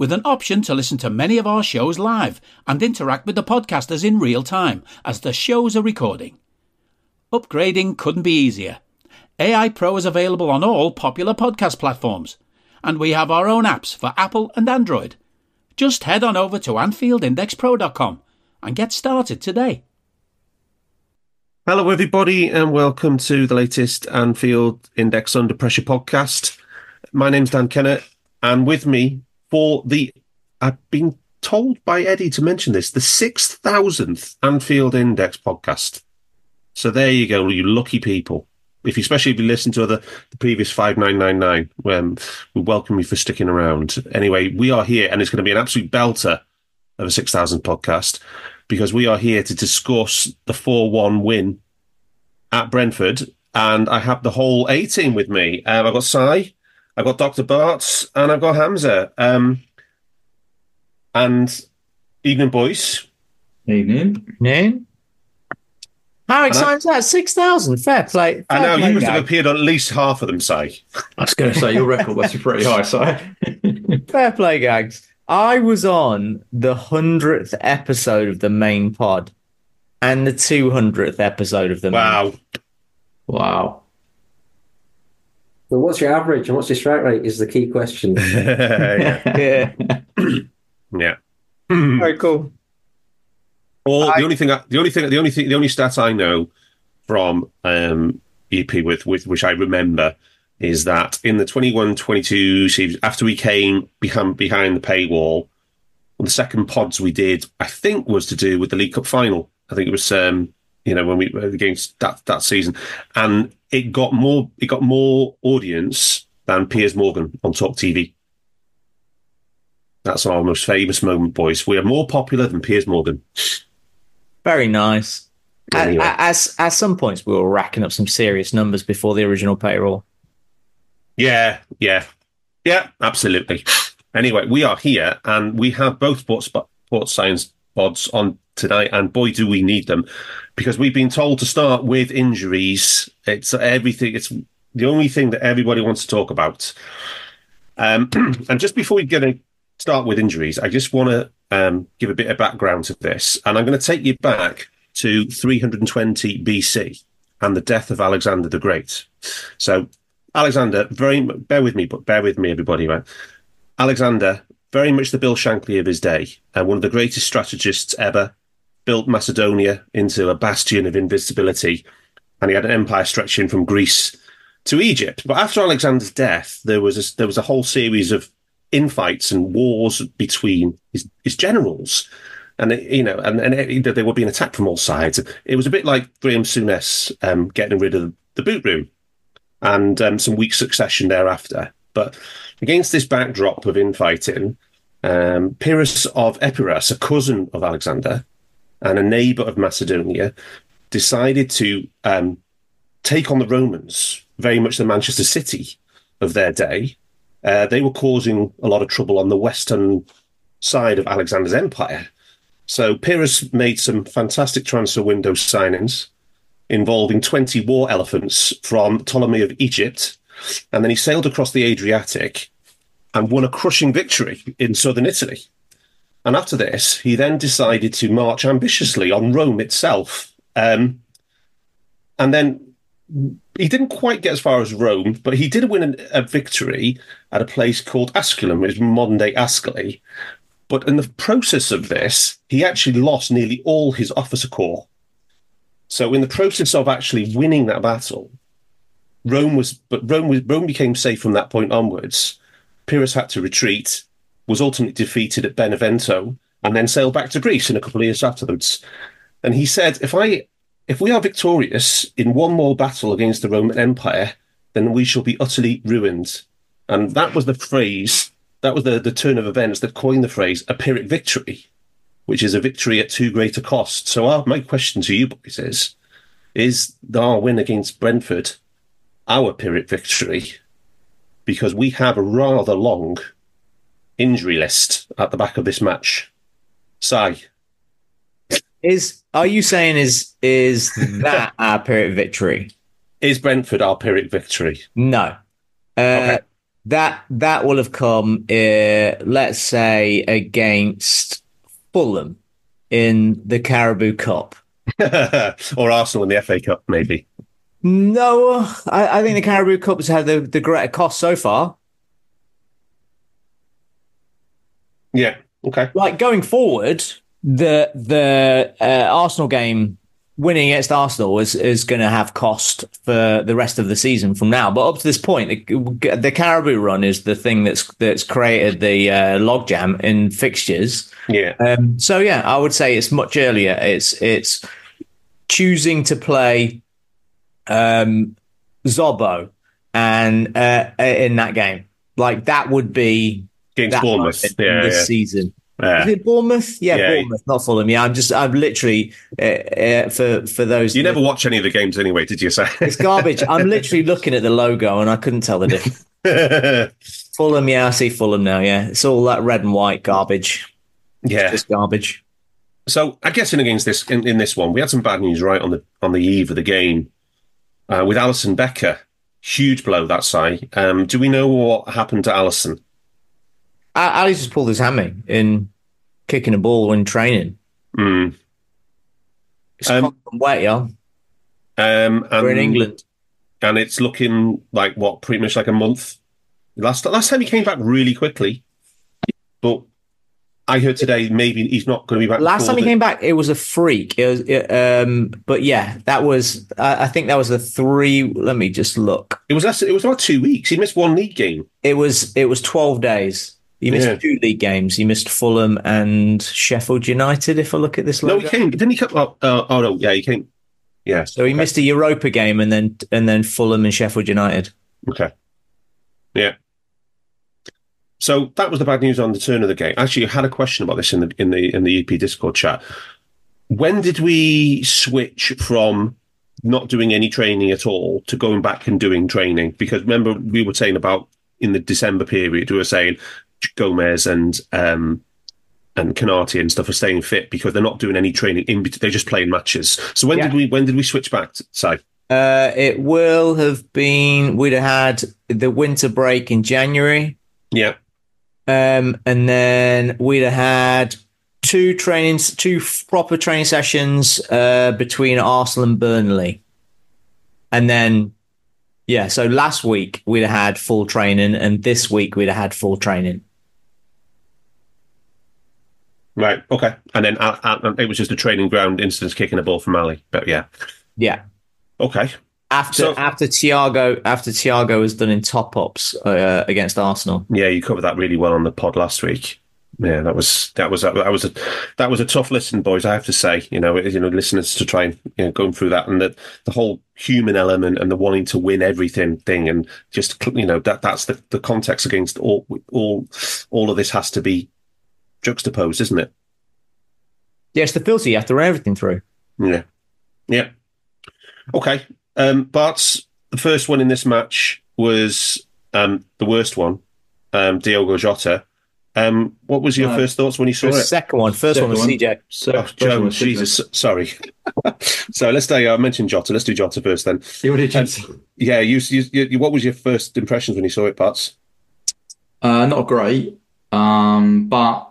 with an option to listen to many of our shows live and interact with the podcasters in real time as the shows are recording. Upgrading couldn't be easier. AI Pro is available on all popular podcast platforms, and we have our own apps for Apple and Android. Just head on over to AnfieldIndexPro.com and get started today. Hello, everybody, and welcome to the latest Anfield Index Under Pressure podcast. My name's Dan Kennett, and with me for the, I've been told by Eddie to mention this, the 6,000th Anfield Index podcast. So there you go, you lucky people. If you, especially if you listen to other, the previous 5999, um, we welcome you for sticking around. Anyway, we are here and it's going to be an absolute belter of a 6,000 podcast because we are here to discuss the 4 1 win at Brentford. And I have the whole A team with me. Um, I've got Si, I've got Dr. Barts and I've got Hamzah. Um, and evening, boys. Evening. Evening. How exciting is that? 6,000. Fair play. Fair I know play, you must Gag. have appeared on at least half of them, say. I was going to say your record must be pretty high, Si. Fair play, gags. I was on the 100th episode of the main pod and the 200th episode of the main Wow. wow. Well, what's your average and what's your strike rate is the key question. yeah. Yeah. yeah. Very cool. Well, the only thing, I, the only thing, the only thing, the only stat I know from um, EP with, with which I remember is that in the 21-22 season, after we came behind behind the paywall, the second pods we did, I think, was to do with the League Cup final. I think it was, um, you know, when we were against that that season, and it got more, it got more audience than Piers Morgan on Talk TV. That's our most famous moment, boys. We are more popular than Piers Morgan. Very nice. Anyway. at, at some points, we were racking up some serious numbers before the original payroll. Yeah, yeah, yeah, absolutely. Anyway, we are here and we have both sports, sports science pods on tonight, and boy, do we need them because we've been told to start with injuries. It's everything, it's the only thing that everybody wants to talk about. Um, and just before we get to start with injuries, I just want to um, give a bit of background to this, and I'm going to take you back to 320 BC and the death of Alexander the Great. So Alexander, very bear with me, but bear with me, everybody, right? Alexander, very much the Bill Shankly of his day, and one of the greatest strategists ever, built Macedonia into a bastion of invincibility, and he had an empire stretching from Greece to Egypt. But after Alexander's death, there was a, there was a whole series of infights and wars between his, his generals. And it, you know, and, and it, they were being attacked from all sides. It was a bit like Graham Souness um, getting rid of the boot room and um, some weak succession thereafter. But against this backdrop of infighting, um, Pyrrhus of Epirus, a cousin of Alexander and a neighbor of Macedonia, decided to um, take on the Romans, very much the Manchester City of their day. Uh, they were causing a lot of trouble on the western side of Alexander's empire. So Pyrrhus made some fantastic transfer window signings involving 20 war elephants from Ptolemy of Egypt. And then he sailed across the Adriatic and won a crushing victory in southern Italy. And after this, he then decided to march ambitiously on Rome itself. Um, and then he didn't quite get as far as Rome, but he did win an, a victory at a place called Asculum, which is modern day Ascoli. But in the process of this, he actually lost nearly all his officer corps. So in the process of actually winning that battle, Rome was, but Rome was, Rome became safe from that point onwards. Pyrrhus had to retreat, was ultimately defeated at Benevento, and then sailed back to Greece in a couple of years afterwards. And he said, if I, if we are victorious in one more battle against the Roman Empire, then we shall be utterly ruined. And that was the phrase, that was the, the turn of events that coined the phrase a Pyrrhic victory, which is a victory at too great a cost. So our, my question to you boys is, is our win against Brentford our Pyrrhic victory? Because we have a rather long injury list at the back of this match. Si. Is are you saying is is that our Pyrrhic victory? Is Brentford our Pyrrhic victory? No. Uh, Okay. That that will have come, uh, let's say, against Fulham in the Carabao Cup. or Arsenal in the FA Cup, maybe. No, I, I think the Carabao Cup has had the, the greater cost so far. Yeah. Okay. Like going forward, the the uh, Arsenal game winning against Arsenal is is going to have cost for the rest of the season from now. But up to this point, the, the Carabao run is the thing that's that's created the uh, logjam in fixtures. Yeah. Um, so yeah, I would say it's much earlier. It's it's choosing to play um, Szobo and uh, in that game, like that would be Against Bournemouth. Yeah. this yeah. season. Yeah. Is it Bournemouth? Yeah, Yeah. Bournemouth, not Fulham. Yeah, I'm just, I'm literally uh, uh, for for those. You never watch any of the games anyway, did you say? It's garbage. I'm literally looking at the logo and I couldn't tell the difference. Fulham, yeah, I see Fulham now. Yeah, it's all that red and white garbage. yeah. Just garbage. So I guess in against this in, in this one, we had some bad news right on the on the eve of the game uh, with Alisson Becker. Huge blow that side. Um, do we know what happened to Alisson? Ali just pulled his hammy in kicking a ball in training. Mm. It's um, wet, yeah. Um, and, We're in England. and it's looking like what pretty much like a month. Last last time he came back really quickly, but I heard today maybe he's not going to be back. Last time he came back, it was a freak. It was, it, um, but yeah, that was. I I think that was the three. Let me just look. It was less. It was about two weeks. He missed one league game. It was. It was twelve days. He missed Yeah. two league games. He missed Fulham and Sheffield United. If I look at this No, logo, he came. Didn't he come? Oh, uh, oh no, yeah, he came. Yeah. so he missed a Europa game and then and then Fulham and Sheffield United. Okay. Yeah. So that was the bad news on the turn of the game. Actually, I had a question about this in the in the in the EP Discord chat. When did we switch from not doing any training at all to going back and doing training? Because remember we were saying about in the December period, we were saying Gomez and um and Konaté and stuff are staying fit because they're not doing any training in bet- they're just playing matches. So when Yeah. did we when did we switch back Si? Uh, it will have been. We'd have had the winter break in January. Yeah. Um, and then we'd have had two trainings, two proper training sessions uh, between Arsenal and Burnley. And then, yeah, so last week we'd have had full training, and this week we'd have had full training. Right. Okay. And then uh, uh, it was just a training ground instance kicking a ball from Ali. But yeah. Yeah. Okay. After So- after Thiago after Thiago was done in top ups uh, against Arsenal. Yeah, you covered that really well on the pod last week. Yeah, that was that was that was a that was a tough listen, boys. I have to say, you know, you know, listeners to try and you know going through that and the the whole human element and the wanting to win everything thing, and just you know that that's the the context against all all all of this has to be juxtaposed, isn't it? Yeah, it's the filter you have to run everything through. Yeah. Yeah. Okay. Um, but the first one in this match was um, the worst one, um, Diogo Jota. Um, what was your Uh, first thoughts when you saw The it? second one, first one was Second CJ. So, Oh, Joe, Jesus, sorry. so let's say I mentioned Jota. Let's do Jota first then. What did you Um. Yeah, you, you, you, what was your first impressions when you saw it, Pats? Uh, not great, um, but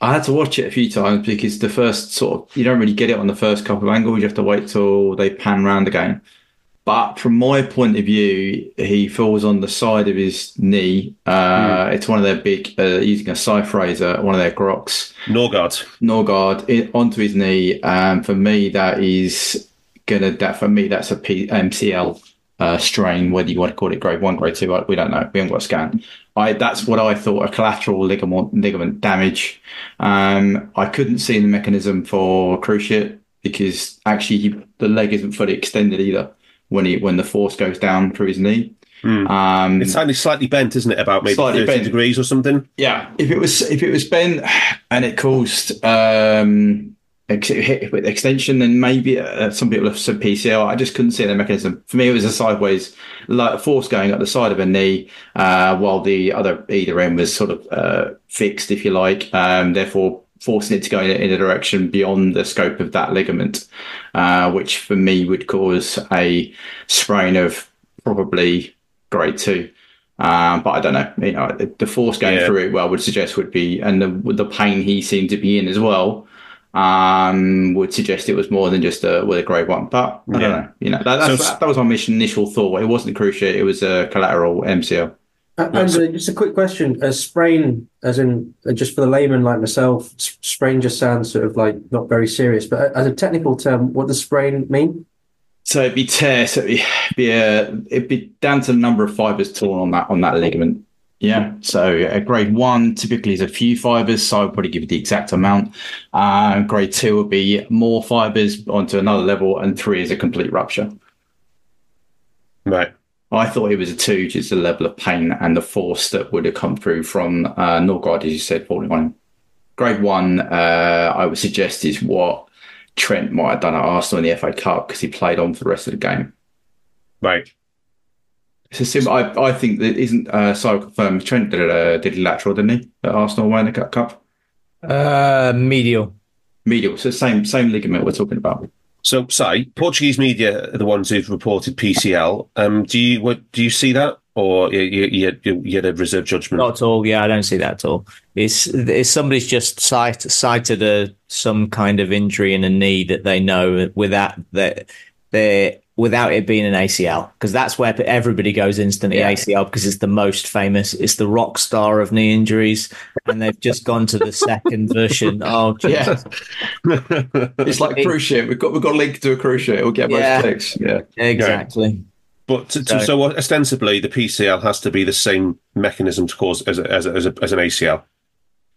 I had to watch it a few times because the first sort of you don't really get it on the first couple of angles. You have to wait till they pan round again. But from my point of view, he falls on the side of his knee. Uh, It's one of their big, uh, using a razor, one of their groks. Nørgaard. Nørgaard onto his knee. Um, for me, that is gonna. That for me, that's a P- MCL uh, strain. Whether you want to call it grade one, grade two, we don't know. We haven't got a scan. I that's what I thought a collateral ligament ligament damage. Um, I couldn't see the mechanism for cruciate because actually he, the leg isn't fully extended either when he when the force goes down through his knee. Um, It's only slightly bent, isn't it? About maybe 30 bent. degrees or something. yeah, if it was if it was bent and it caused um ex- hit with extension, then maybe uh, some people have said PCL. I just couldn't see the mechanism. For me, it was a sideways like force going up the side of a knee, uh, while the other either end was sort of uh, fixed, if you like. Um, therefore, forcing it to go in, in a direction beyond the scope of that ligament, uh, which for me would cause a sprain of probably grade two. Um, but I don't know. You know, the, force going Yeah. through it, well, would suggest would be, and the the pain he seemed to be in as well, um, would suggest it was more than just a with a grade one. But I Yeah. don't know. You know, that, that's, So- that was my mission, initial thought. It wasn't cruciate. It was a collateral MCL. Uh, Andrew, just a quick question. A sprain, as in uh, just for the layman like myself, s- sprain just sounds sort of like not very serious. But uh, as a technical term, what does sprain mean? So it'd be tear. So it'd be, be a, it'd be down to the number of fibers torn on that on that ligament. Yeah. So a grade one typically is a few fibers. So I'd probably give you the exact amount. Uh, grade two would be more fibers onto another level, and three is a complete rupture. Right. I thought it was a two, just the level of pain and the force that would have come through from uh, Nørgaard, as you said, falling on him. Grade one, uh, I would suggest, is what Trent might have done at Arsenal in the FA Cup because he played on for the rest of the game. Right. It's a sim- I, I think that isn't uh, so confirmed. Trent did a did a lateral, didn't he, at Arsenal away in the Cup- Cup? Uh, medial. Medial, so same same ligament we're talking about. So, say Portuguese media are the ones who've reported PCL. Um, do you what, do you see that, or you you, you, you had a reserve judgment? Not at all. Yeah, I don't see that at all. It's, it's somebody's just cite, cited a some kind of injury in a knee that they know without that they without it being an ACL because that's where everybody goes instantly Yeah. ACL because it's the most famous. It's the rock star of knee injuries, and they've just gone to the second version. Oh, Jesus. it's like a cruise ship. We've got we've got a link to a cruise ship. We'll get most Yeah. clicks. Yeah. exactly. But to, to, So- so ostensibly, the PCL has to be the same mechanism to cause as a, as, a, as, a, as an ACL.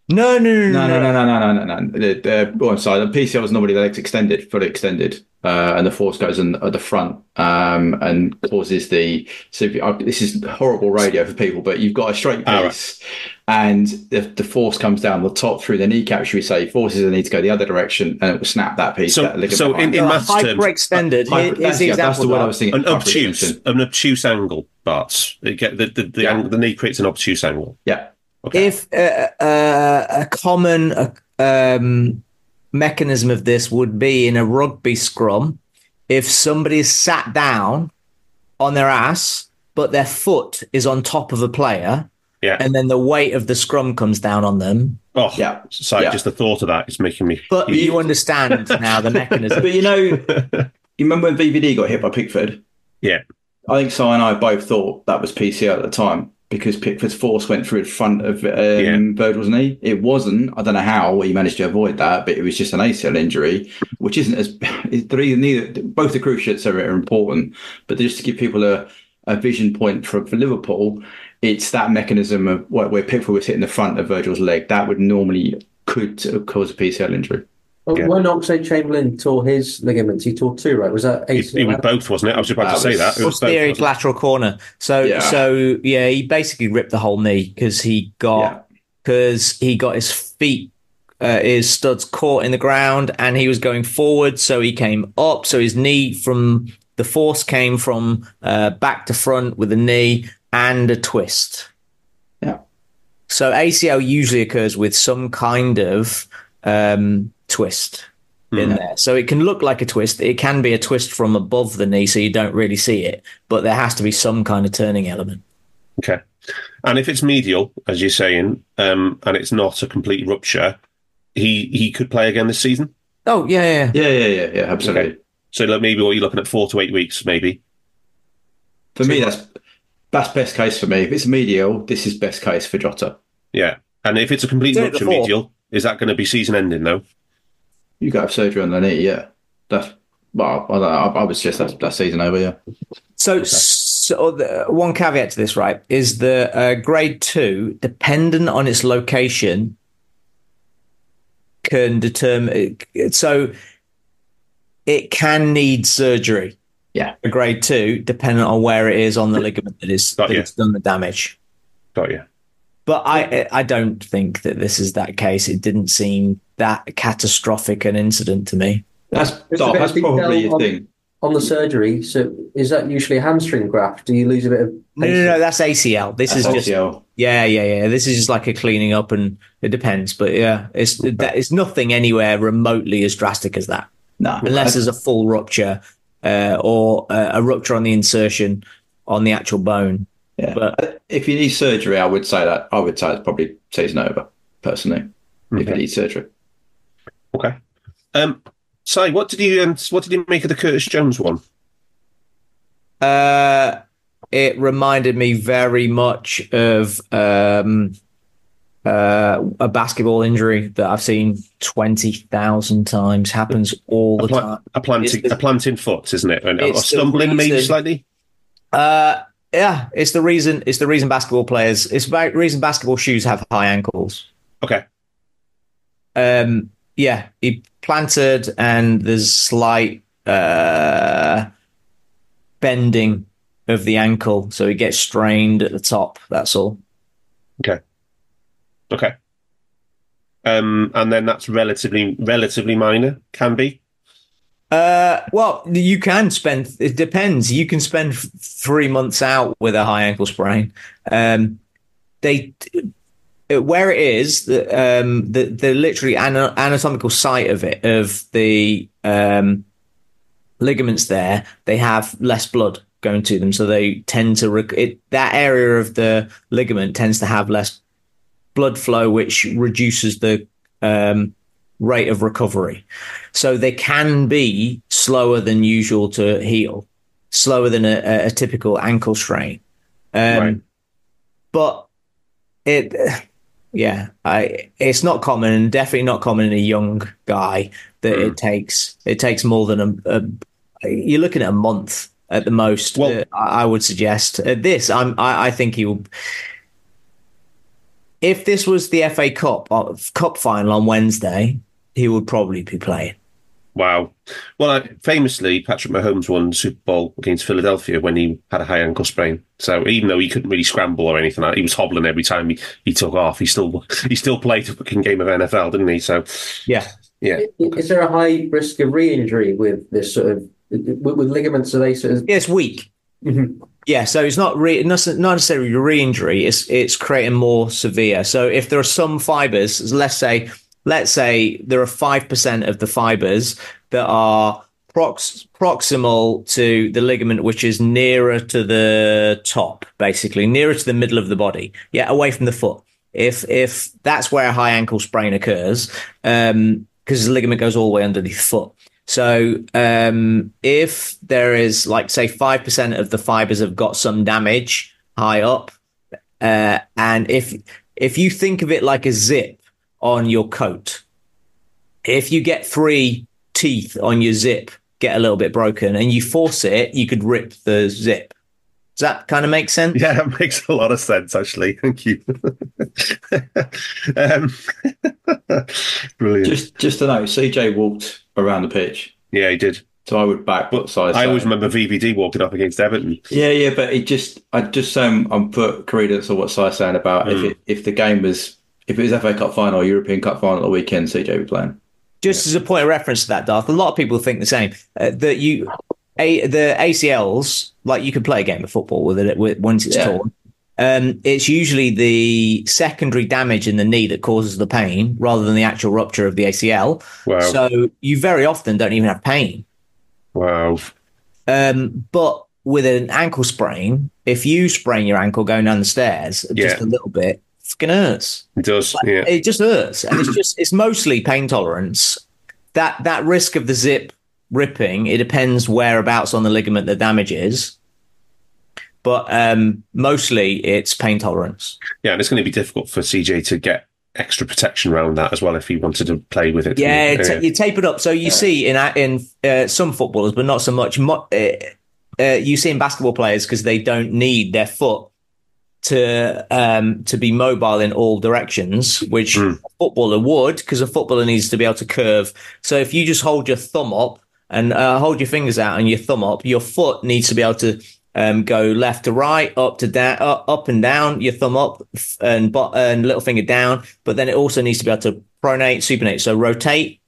No, no, no, No, no, no, no, no, no, no, no. The, the, oh, I'm sorry. The PCL is normally the legs extended, fully extended, uh, and the force goes in at the front um, and causes the. So you, uh, this is horrible radio for people, but you've got a straight Ah, right. piece, and the, the force comes down the top through the kneecap. Should we say forces the knee to go the other direction, and it will snap that piece. So- that so in- behind. in maths terms, hyperextended. Hyper- Here- that's, the yeah, that's example. the word I was thinking. An obtuse, an obtuse angle, Bart. You get the the the, Yeah. angle, the knee creates an obtuse angle. Yeah. Okay. if uh, uh, a common uh, um, mechanism of this would be in a rugby scrum, if somebody is sat down on their ass, but their foot is on top of a player, Yeah. and then the weight of the scrum comes down on them. Oh, Yeah. So Yeah. just the thought of that is making me. But you understand now the mechanism. But you know, you remember when VVD got hit by Pickford? Yeah. I think Si and I both thought that was PCL at the time because Pickford's force went through in front of um, Yeah. Virgil's knee. It wasn't. I don't know how he managed to avoid that, but it was just an ACL injury, which isn't as. Neither, neither both the cruciates are, are important, but just to give people a, a vision point for, for Liverpool, it's that mechanism of where, where Pickford was hitting the front of Virgil's leg that would normally could cause a PCL injury. Well, Yeah. When Oxlade Chamberlain tore his ligaments, he tore two, right? Was that It, ACL? it was both, wasn't it? I was about That to say was- that. It was both, posterior wasn't lateral corner. So Yeah. so yeah, he basically ripped the whole knee because he got because he got his feet. Uh, his studs caught in the ground and he was going forward so he came up so his knee from the force came from uh, back to front with a knee and a twist Yeah. so acl usually occurs with some kind of um, twist in Hmm. there. So it can look like a twist. It can be a twist from above the knee, so you don't really see it. But there has to be some kind of turning element. Okay. And if it's medial, as you're saying, um, and it's not a complete rupture, he he could play again this season. Oh yeah, yeah. Yeah, yeah, yeah, yeah, absolutely. Okay. So like maybe what you're looking at four to eight weeks, maybe. For me, that's that's best case for me. If it's medial, this is best case for Jota. Yeah. And if it's a complete rupture medial, is that going to be season ending though? You got to have surgery on the knee, yeah. That's well, I, don't know, I, I would suggest that's that season over, yeah. So, so the, one caveat to this, right, is the uh, grade two, dependent on its location, can determine. So, it can need surgery. Yeah. A grade two, dependent on where it is on the ligament that is Got that it's done the damage. Got you. But I, I don't think that this is that case. It didn't seem that catastrophic an incident to me. That's Just a Doc, that's probably your on- thing. On the surgery, so is that usually a hamstring graft? Do you lose a bit of? No, no, no, that's ACL. This That's is just LCL. Yeah, yeah, yeah. This is just like a cleaning up, and it depends. But yeah, it's that it's nothing anywhere remotely as drastic as that, No, unless there's a full rupture uh, or uh, a rupture on the insertion on the actual bone. Yeah. But- if you need surgery, I would say that I would say it's probably season over, personally. If you need surgery. Okay. Um, Si, what did you um, what did you make of the Curtis Jones one? Uh, it reminded me very much of um, uh, a basketball injury that I've seen twenty thousand times. Happens all the A, time. a planting the- a planting foot, isn't it? And, or It's the stumbling maybe slightly. Uh, yeah, it's the reason. It's the reason basketball players. It's the reason basketball shoes have high ankles. Okay. Um, yeah, he planted, and there's slight uh, bending of the ankle, so he gets strained at the top. That's all. Okay. Okay. Um, and then that's relatively relatively minor, can be. Uh, well, you can spend. It depends. You can spend f- three months out with a high ankle sprain. Um, they where it is, the um, the the literally ana- anatomical site of it of the um ligaments there, they have less blood going to them, so they tend to rec- it, that area of the ligament tends to have less blood flow, which reduces the um, rate of recovery. So they can be slower than usual to heal, slower than a, a- a typical ankle strain. Um, Right. But it, yeah, I it's not common, and definitely not common in a young guy that it takes it takes more than a, a you're looking at a month at the most. Well- uh, I I would suggest at this. I'm I, I think he will. If this was the FA Cup uh, Cup final on Wednesday, he would probably be playing. Wow. Well, famously, Patrick Mahomes won the Super Bowl against Philadelphia when he had a high ankle sprain. So even though he couldn't really scramble or anything, he was hobbling every time he, he took off. He still he still played a fucking game of NFL, didn't he? So Yeah, yeah, Is there a high risk of re-injury with this sort of with, with ligaments? Are they sort of? yeah it's weak. Mhm. Yeah, so it's not re- not not necessarily re-injury. It's it's creating more severe. So if there are some fibers, let's say let's say there are five percent of the fibers that are prox- proximal to the ligament, which is nearer to the top, basically nearer to the middle of the body, yeah, away from the foot. If if that's where a high ankle sprain occurs, um, because the ligament goes all the way underneath the foot. So um, if there is like say five percent of the fibers have got some damage high up, uh, and if if you think of it like a zip on your coat, if you get three teeth on your zip get a little bit broken and you force it, you could rip the zip. Does that kind of make sense? yeah, that makes a lot of sense. Actually, thank you. um, brilliant. Just just to know, CJ walked around the pitch, yeah, he did. so I would back what size. I always remember VVD walking up against Everton. Yeah, yeah, but it just I just um I'm put credence on what Si's saying about if it, if the game was if it was FA Cup final or European Cup final at the weekend, CJ would be playing. just as a point of reference to that, Darth, a lot of people think the same. Uh, that you, a, the ACLs, like you can play a game of football with it with, once it's Yeah. torn. Um, it's usually the secondary damage in the knee that causes the pain rather than the actual rupture of the ACL. Wow. So you very often don't even have pain. Wow. Um, but with an ankle sprain, if you sprain your ankle going down the stairs just a little bit, it fucking hurts. It does. Yeah. It just hurts, and it's just it's mostly pain tolerance. That that risk of the zip ripping, it depends whereabouts on the ligament the damage is. but um, mostly it's pain tolerance. Yeah, and it's going to be difficult for CJ to get extra protection around that as well if he wanted to play with it. Yeah, ta- you tape it up. So you see in in uh, some footballers, but not so much. Mo- uh, uh, you see in basketball players because they don't need their foot to um, to be mobile in all directions, which a footballer would, because a footballer needs to be able to curve. So if you just hold your thumb up and uh, hold your fingers out and your thumb up, your foot needs to be able to um, go left to right, up to down, up, up and down. Your thumb up and but and little finger down. But then it also needs to be able to pronate, supinate. So rotate,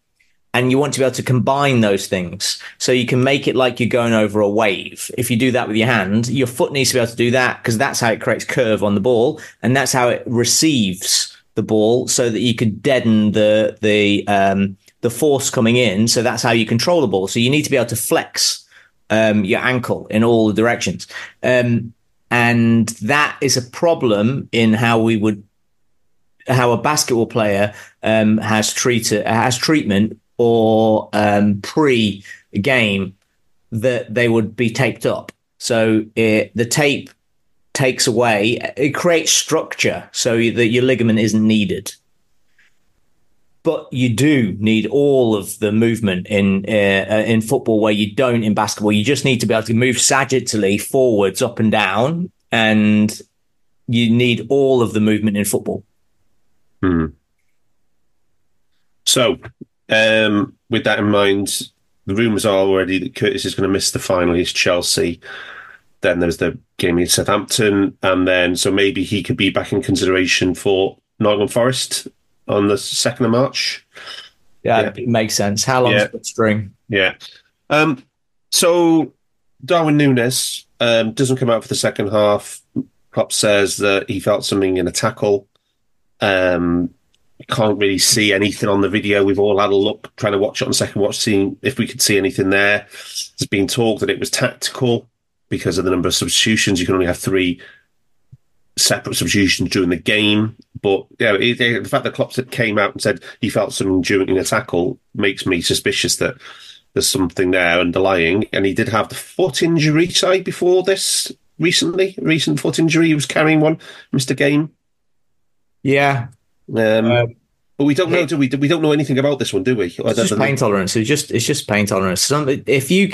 and you want to be able to combine those things so you can make it like you're going over a wave. If you do that with your hand, your foot needs to be able to do that because that's how it creates curve on the ball and that's how it receives the ball so that you can deaden the the um, the force coming in. So that's how you control the ball. So you need to be able to flex um, your ankle in all the directions. Um, and that is a problem in how we would how a basketball player um, has treated has treatment or um, pre game that they would be taped up. So it, the tape takes away it creates structure so that your ligament isn't needed. But you do need all of the movement in uh, in football where you don't in basketball. You just need to be able to move sagittally forwards, up and down, and you need all of the movement in football. Hmm. So, um, with that in mind, the rumours are already that Curtis is going to miss the final against Chelsea. Then there's the game against Southampton, and then so maybe he could be back in consideration for Nottingham Forest on the second of March. Yeah, Yeah. it makes sense. How long's Yeah. the string? Yeah. Um, so Darwin Nunez um, doesn't come out for the second half. Klopp says that he felt something in a tackle. Um, can't really see anything on the video. We've all had a look, trying to watch it on second watch, seeing if we could see anything there. There's been talk that it was tactical because of the number of substitutions. You can only have three separate substitutions during the game. But yeah, it, it- the fact that Klopp came out and said he felt something during a tackle makes me suspicious that there's something there underlying. And he did have the foot injury side before this recently, recent foot injury. He was carrying one, Mr. Game. Yeah, Um, but we don't know, do we? We don't know anything about this one, do we? it's just pain tolerance. It's just it's just pain tolerance. Some, if you,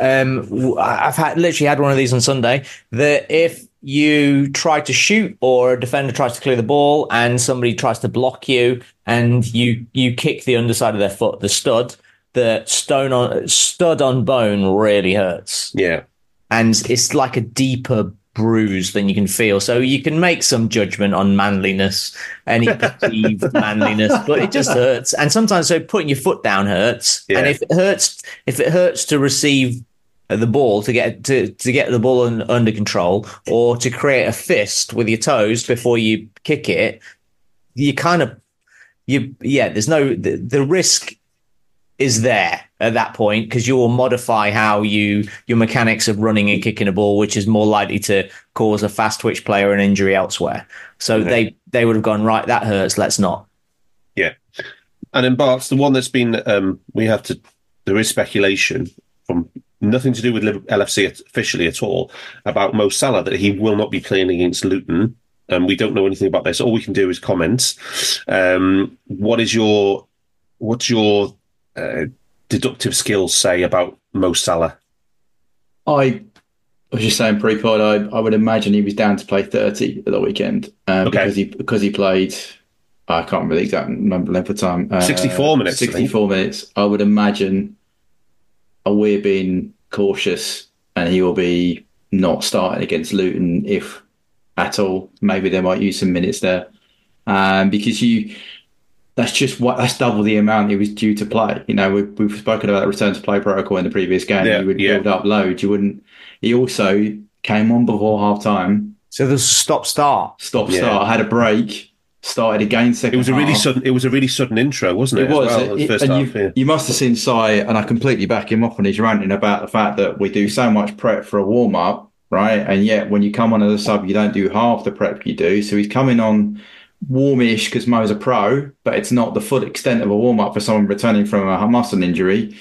um, I've had literally had one of these on Sunday. That if you try to shoot or a defender tries to clear the ball and somebody tries to block you and you you kick the underside of their foot, the stud, the stone on stud on bone really hurts. Yeah. and it's like a deeper bruise than you can feel. So you can make some judgment on manliness, any perceived manliness, but it just hurts. And sometimes so putting your foot down hurts. Yeah. And if it hurts, if it hurts to receive the ball to get to, to get the ball un, under control or to create a fist with your toes before you kick it, you kind of you yeah. There's no the, the risk is there at that point because you will modify how you your mechanics of running and kicking a ball, which is more likely to cause a fast twitch player an injury elsewhere. So they they would have gone right. That hurts. Let's not. Yeah. And in Bart's the one that's been, um, we have to, there is speculation from nothing to do with LFC officially at all about Mo Salah that he will not be playing against Luton. Um, we don't know anything about this. All we can do is comment. Um, what is your, what's your uh, deductive skills say about Mo Salah? I was just saying pre-pod. I, I would imagine he was down to play thirty at the weekend um, Okay. because he because he played. I can't remember the exact number length of time. Uh, 64 minutes, I. Sixty-four minutes. I would imagine. We're being cautious, and he will be not starting against Luton if at all. Maybe they might use some minutes there, um, because you. That's just what that's double the amount he was due to play. You know, we've, we've spoken about the return to play protocol in the previous game. Yeah, you would yeah. build up loads. You wouldn't. He also came on before half time, So there's a stop start. stop Yeah. start, had a break, started again second. It was a really sudden, it was a really sudden intro, wasn't it? It was, well, the It- first and half, you, yeah. you must have seen Si, and I completely back him up on his ranting about the fact that we do so much prep for a warm up, right? And yet when you come on as a sub, you don't do half the prep you do. So he's coming on warmish because Mo's a pro, but it's not the full extent of a warm up for someone returning from a muscle injury.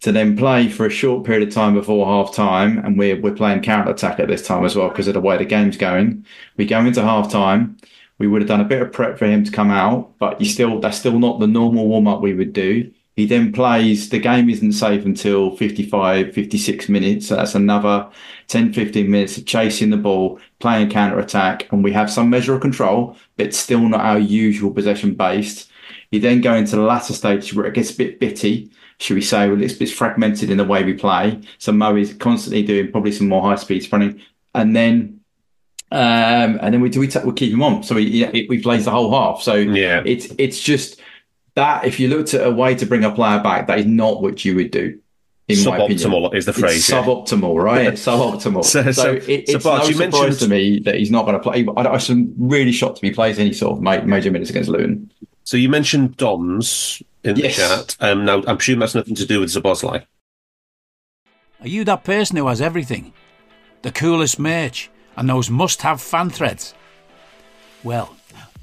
to then play for a short period of time before half time, and we're we're playing counter attack at this time as well because of the way the game's going. We go into half time. We would have done a bit of prep for him to come out, but you still that's still not the normal warm up we would do. He then plays, the game isn't safe until 55, 56 minutes. So that's another 10, 15 minutes of chasing the ball, playing counter attack, and we have some measure of control, but still not our usual possession based. You then go into the latter stage where it gets a bit bitty, should we say, well, it's, it's fragmented in the way we play. So Mo is constantly doing probably some more high speed running. And then um, and then we do we, we keep him on, so we we plays the whole half. So Yeah. it's it's just that if you looked at a way to bring a player back, that is not what you would do. In my opinion, Suboptimal is the phrase, It's yeah. suboptimal, right? It's suboptimal. So- so, so- it, so, it's Bart, no you surprise mentioned- to me that he's not going to play. I, I am really shocked if he plays any sort of major minutes against Luton. So you mentioned DOMs in Yes. the chat. Um, now, I'm presuming that's nothing to do with Szoboszlai. Are you that person who has everything? The coolest merch and those must have fan threads? Well,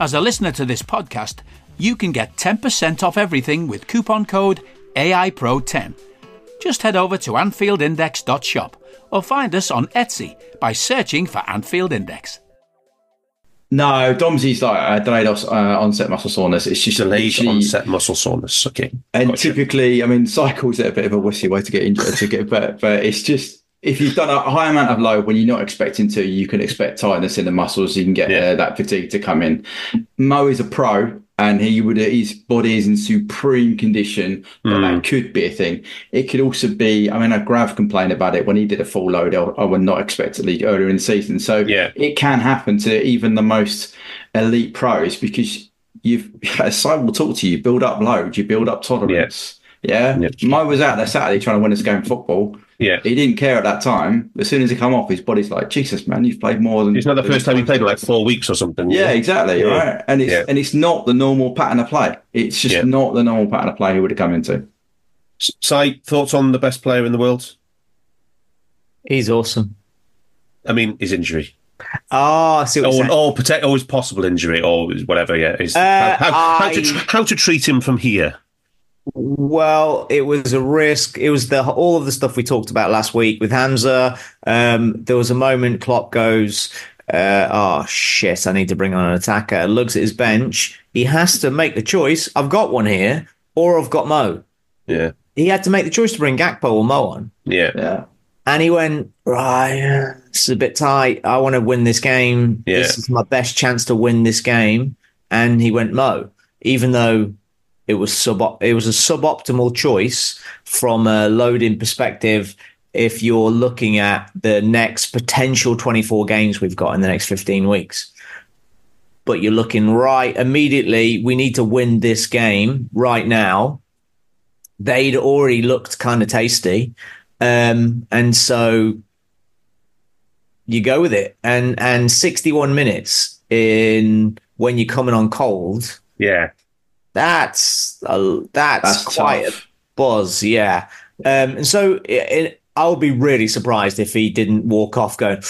As a listener to this podcast, you can get 10% off everything with coupon code AIPRO10. Just head over to AnfieldIndex.shop or find us on Etsy by searching for Anfield Index. No, Domsey's like uh, delayed os- uh, onset muscle soreness. It's just Delayed literally- onset muscle soreness. Okay. And Gotcha. typically, I mean, cycles are a bit of a wussy way to get injured to get, but but it's just if you've done a high amount of load when you're not expecting to, you can expect tightness in the muscles. You can get Yeah. uh, that fatigue to come in. Mo is a pro, and he would his body is in supreme condition. But Hmm. that could be a thing. It could also be. I mean, I Grav complained about it when he did a full load. I, I would not expectedly earlier in the season. So Yeah. it can happen to even the most elite pros because you've as Simon will talk to you, build up load, you build up tolerance. Yeah. Yeah. Mo was out there Saturday trying to win us a game of football. Yeah. He didn't care at that time. As soon as he come off, his body's like, Jesus, man, you've played more than It's not the first time he played in like four weeks or something. Yeah, exactly. Yeah. Right. And it's Yeah. and it's not the normal pattern of play. It's just Yeah. not the normal pattern of play he would have come into. Si, thoughts on the best player in the world? He's awesome. I mean, his injury. Oh, I see what Or, or, protect, or his possible injury, or whatever, yeah. His, Uh, how, how, how, to, tr- how to treat him from here. Well, it was a risk. It was the all of the stuff we talked about last week with Hamzah. Um, there was a moment Klopp goes, uh, "Oh shit, I need to bring on an attacker." Looks at his bench. He has to make the choice. I've got one here, or I've got Mo. Yeah. He had to make the choice to bring Gakpo or Mo on, Yeah. Yeah. and he went right. It's a bit tight. I want to win this game. Yeah. This is my best chance to win this game, and he went Mo, even though it was sub it was a suboptimal choice from a loading perspective if you're looking at the next potential 24 games we've got in the next 15 weeks. But you're looking right immediately we need to win this game right now. They'd already looked kind of tasty um, and so you go with it. And and 61 minutes in when you're coming on cold. Yeah. That's a, that's, That's quite tough. a buzz, yeah. Um, and so it, it, I would be really surprised if he didn't walk off going,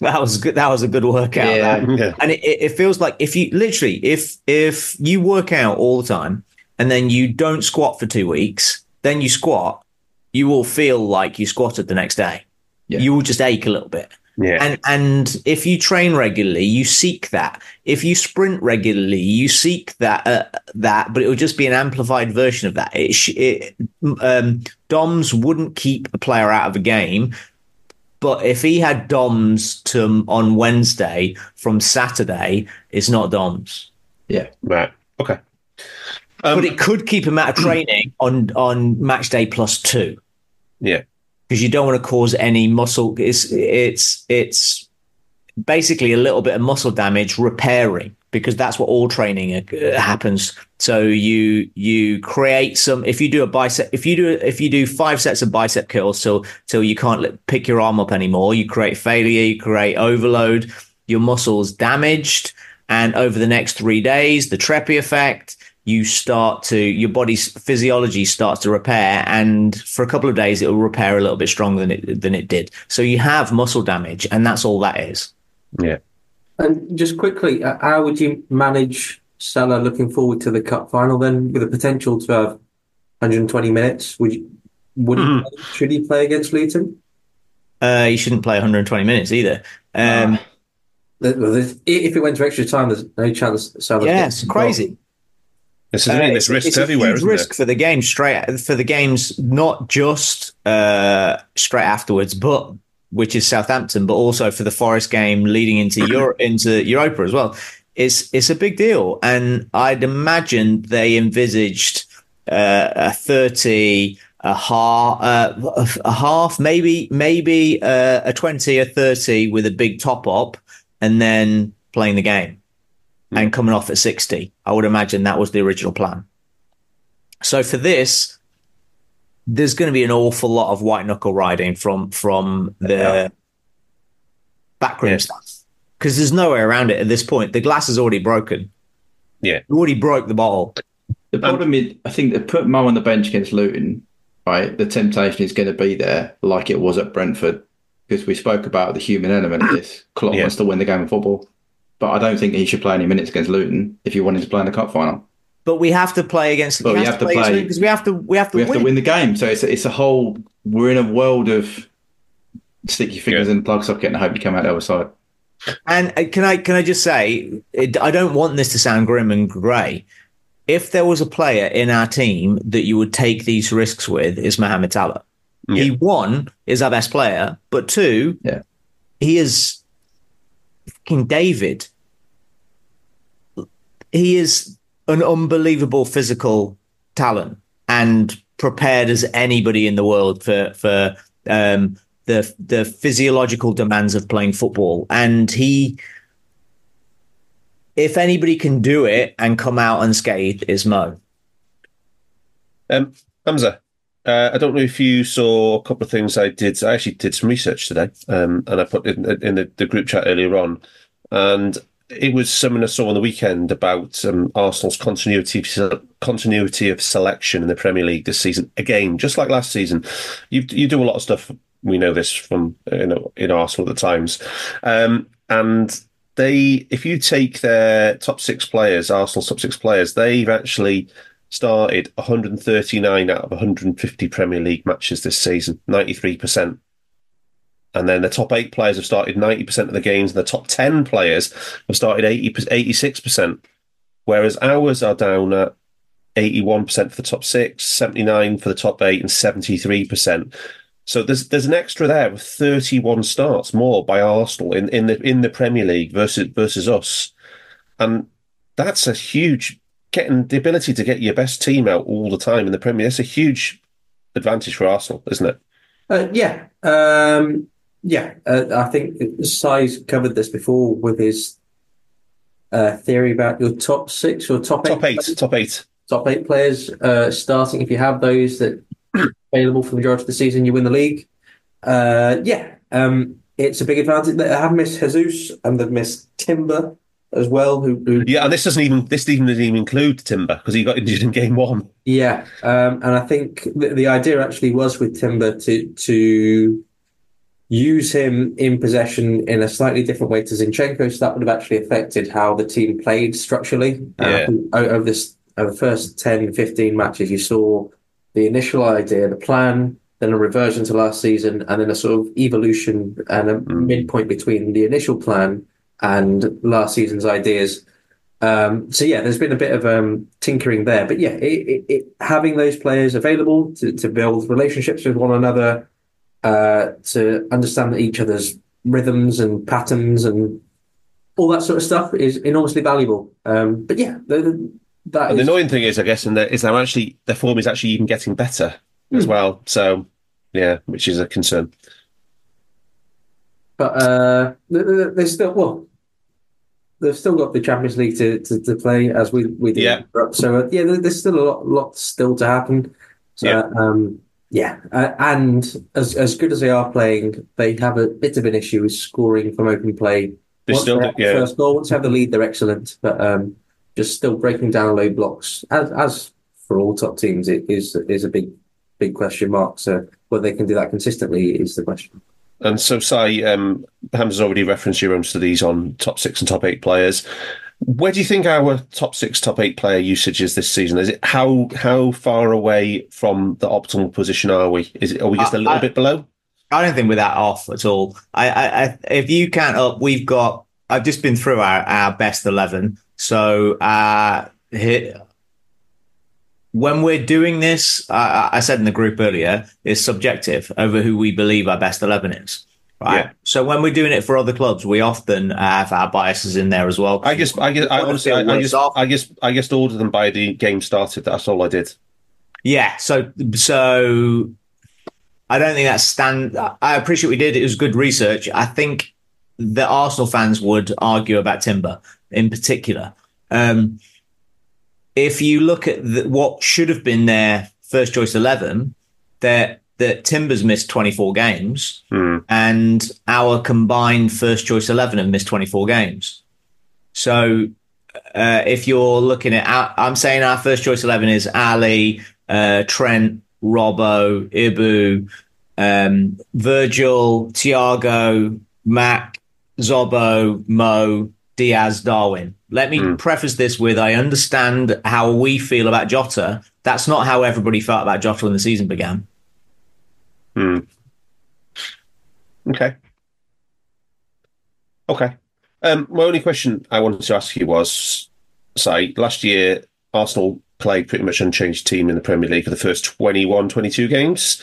"That was good. That was a good workout." Yeah. that." Yeah. And it, it it feels like if you literally if if you work out all the time and then you don't squat for two weeks, then you squat, you will feel like you squatted the next day. Yeah. You will just ache a little bit. Yeah. And and if you train regularly, you seek that. If you sprint regularly, you seek that uh, that, but it will just be an amplified version of that. It, it um, Doms wouldn't keep a player out of a game, but if he had Doms to on Wednesday from Saturday, it's not Doms. Yeah. right. Okay. Um, but it could keep him out of training on on match day plus two yeah. Because you don't want to cause any muscle. It's it's it's basically a little bit of muscle damage repairing because that's what all training uh, happens. So you you create some. If you do a bicep, if you do if you do five sets of bicep curls till till you can't pick your arm up anymore, you create failure, you create overload, your muscles damaged, and over the next three days, the Treppy effect you start to your body's physiology starts to repair and for a couple of days it will repair a little bit stronger than it than it did. So you have muscle damage and that's all that is. Yeah. And just quickly uh, how would you manage Salah looking forward to the cup final then with the potential to have 120 minutes? Would you would mm. he, should he play against Luton? Uh he shouldn't play 120 minutes either. Um uh, if it went to extra time there's no chance Salah yeah it's crazy this is uh, there's risks it's everywhere. Risk for the game straight for the games, not just uh, straight afterwards, but which is Southampton, but also for the Forest game leading into Europe into Europa as well. It's it's a big deal, and I'd imagine they envisaged uh, a thirty, a half, uh, a half, maybe maybe uh, a twenty, a thirty with a big top up, and then playing the game and mm. coming off at 60. I would imagine that was the original plan. So for this, there's going to be an awful lot of white knuckle riding from from the yeah. backroom yeah. stuff because there's no way around it at this point. The glass is already broken. Yeah, you already broke the bottle. The um, problem is, I think they put Mo on the bench against Luton. Right, the temptation is going to be there, like it was at Brentford, because we spoke about the human element of this. Klopp yeah. wants to win the game of football but I don't think he should play any minutes against Luton if he wanted to play in the cup final. But we have to play against. But we, have, have, to play because we have to. We have to. We have win. to win the game. So it's a, it's a whole. We're in a world of stick your fingers in the plug socket and hope you come out the other side. And uh, can I can I just say it, I don't want this to sound grim and grey. If there was a player in our team that you would take these risks with, is Mohamed Salah. Yeah. He one is our best player, but two, yeah. he is fucking David. He is an unbelievable physical talent and prepared as anybody in the world for for um, the the physiological demands of playing football. And he, if anybody can do it and come out unscathed, is Mo. Um, Hamzah, uh, I don't know if you saw a couple of things I did. I actually did some research today, um, and I put in, in the, the, group chat earlier on, and it was something I saw on the weekend about um, Arsenal's continuity continuity of selection in the Premier League this season. Again, just like last season, you you do a lot of stuff. We know this from you know in Arsenal at the times, um, and they if you take their top six players, Arsenal's top six players, they've actually started 139 out of 150 Premier League matches this season, 93%. And then the top eight players have started 90% of the games, and the top 10 players have started 80, 86%, whereas ours are down at 81% for the top six, 79 for the top eight, and 73%. So there's there's an extra there with 31 starts more by Arsenal in, in the in the Premier League versus versus us, and that's a huge getting the ability to get your best team out all the time in the Premier. That's a huge advantage for Arsenal, isn't it? Uh, yeah, um, yeah. Uh, I think Si's covered this before with his uh, theory about your top six or top, top eight, eight top eight, top eight players uh, starting. If you have those that available for the majority of the season, you win the league. Uh, yeah, um, it's a big advantage. They have missed Jesus and they've missed Timber as well. Who, who, yeah, and this doesn't even this even doesn't even include Timber because he got injured in game one. Yeah, um, and I think the, the, idea actually was with Timber to to use him in possession in a slightly different way to Zinchenko, so that would have actually affected how the team played structurally. Uh, yeah. Over this over the first 10, 15 matches, you saw the initial idea, the plan. Then a reversion to last season, and then a sort of evolution and a mm. midpoint between the initial plan and last season's ideas. Um, so yeah, there's been a bit of um, tinkering there, but yeah, it, it, it, having those players available to, to, build relationships with one another, uh, to understand each other's rhythms and patterns and all that sort of stuff is enormously valuable. Um, but yeah, the, the, that is... the annoying thing is, I guess, and is they're actually their form is actually even getting better mm. as hmm. well. So yeah, which is a concern. But uh, there's still well, they've still got the Champions League to, to, to play as we we did. Yeah. So uh, yeah, there's still a lot, lot still to happen. So Yeah. um, yeah, uh, and as as good as they are playing, they have a bit of an issue with scoring from open play. They Once still they do- have the. First goal, once they have the lead, they're excellent, but um, just still breaking down low blocks, as as for all top teams, it is is a big big question mark. So whether they can do that consistently is the question. And so, Si, um, Hamzah's already referenced your own studies on top six and top eight players. Where do you think our top six, top eight player usage is this season? Is it how how far away from the optimal position are we? Is it are we just a I- little I- bit below? I don't think we're that off at all. I, I, I if you count up, we've got. I've just been through our, our best eleven. So uh, here, when we're doing this, uh, I said in the group earlier, is subjective over who we believe our best eleven is. Right. Yeah. So when we're doing it for other clubs, we often have our biases in there as well. I guess I guess I honestly I, I just off. I guess I just ordered them by the game started. That's all I did. Yeah, so so I don't think that's stand. I appreciate we did. It was good research. I think the Arsenal fans would argue about Timber in particular. Um, if you look at the, what should have been their first choice eleven, that that Timbers missed twenty four games, Hmm. and our combined first choice eleven have missed twenty four games. So uh, if you're looking at, our, I'm saying our first choice 11 is Ali, uh, Trent, Robbo, Ibu, um, Virgil, Thiago, Mac, Szobo, Mo, Diaz, Darwin. Let me preface this with I understand how we feel about Jota. That's not how everybody felt about Jota when the season began. Okay. Okay. Um, my only question I wanted to ask you was, say, last year Arsenal played pretty much unchanged team in the Premier League for the first 21, 22 games.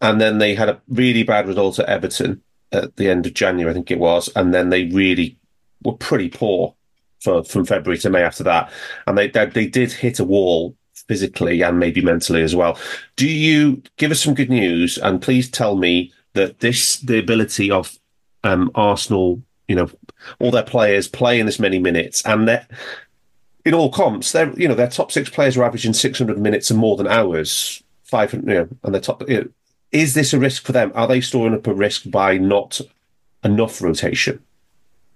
And then they had a really bad result at Everton at the end of January, I think it was. And then they really were pretty poor for, from February to May after that. And they, they, they did hit a wall physically and maybe mentally as well. Do you give us some good news? And please tell me that this, the ability of um, Arsenal, you know, all their players playing this many minutes and that in all comps, they're, you know, their top six players are averaging 600 minutes and more than hours, 500, you know, and their top, you know, is this a risk for them? Are they storing up a risk by not enough rotation?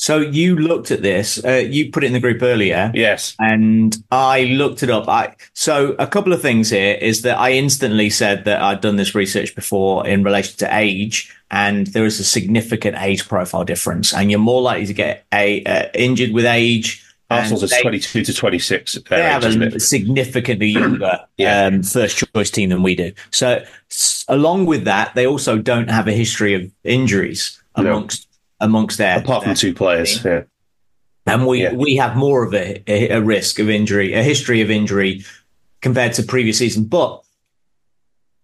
So you looked at this, uh, you put it in the group earlier. Yes. and I looked it up. I so a couple of things here is that I instantly said that I'd done this research before in relation to age, and there is a significant age profile difference, and you're more likely to get a uh, injured with age. Arsenal's is they- 22 to 26. They have a significantly younger Yeah. um, first choice team than we do. So, s- along with that, they also don't have a history of injuries amongst amongst their Apart from their two players. Yeah. and we Yeah. we have more of a, a risk of injury, a history of injury compared to previous season. But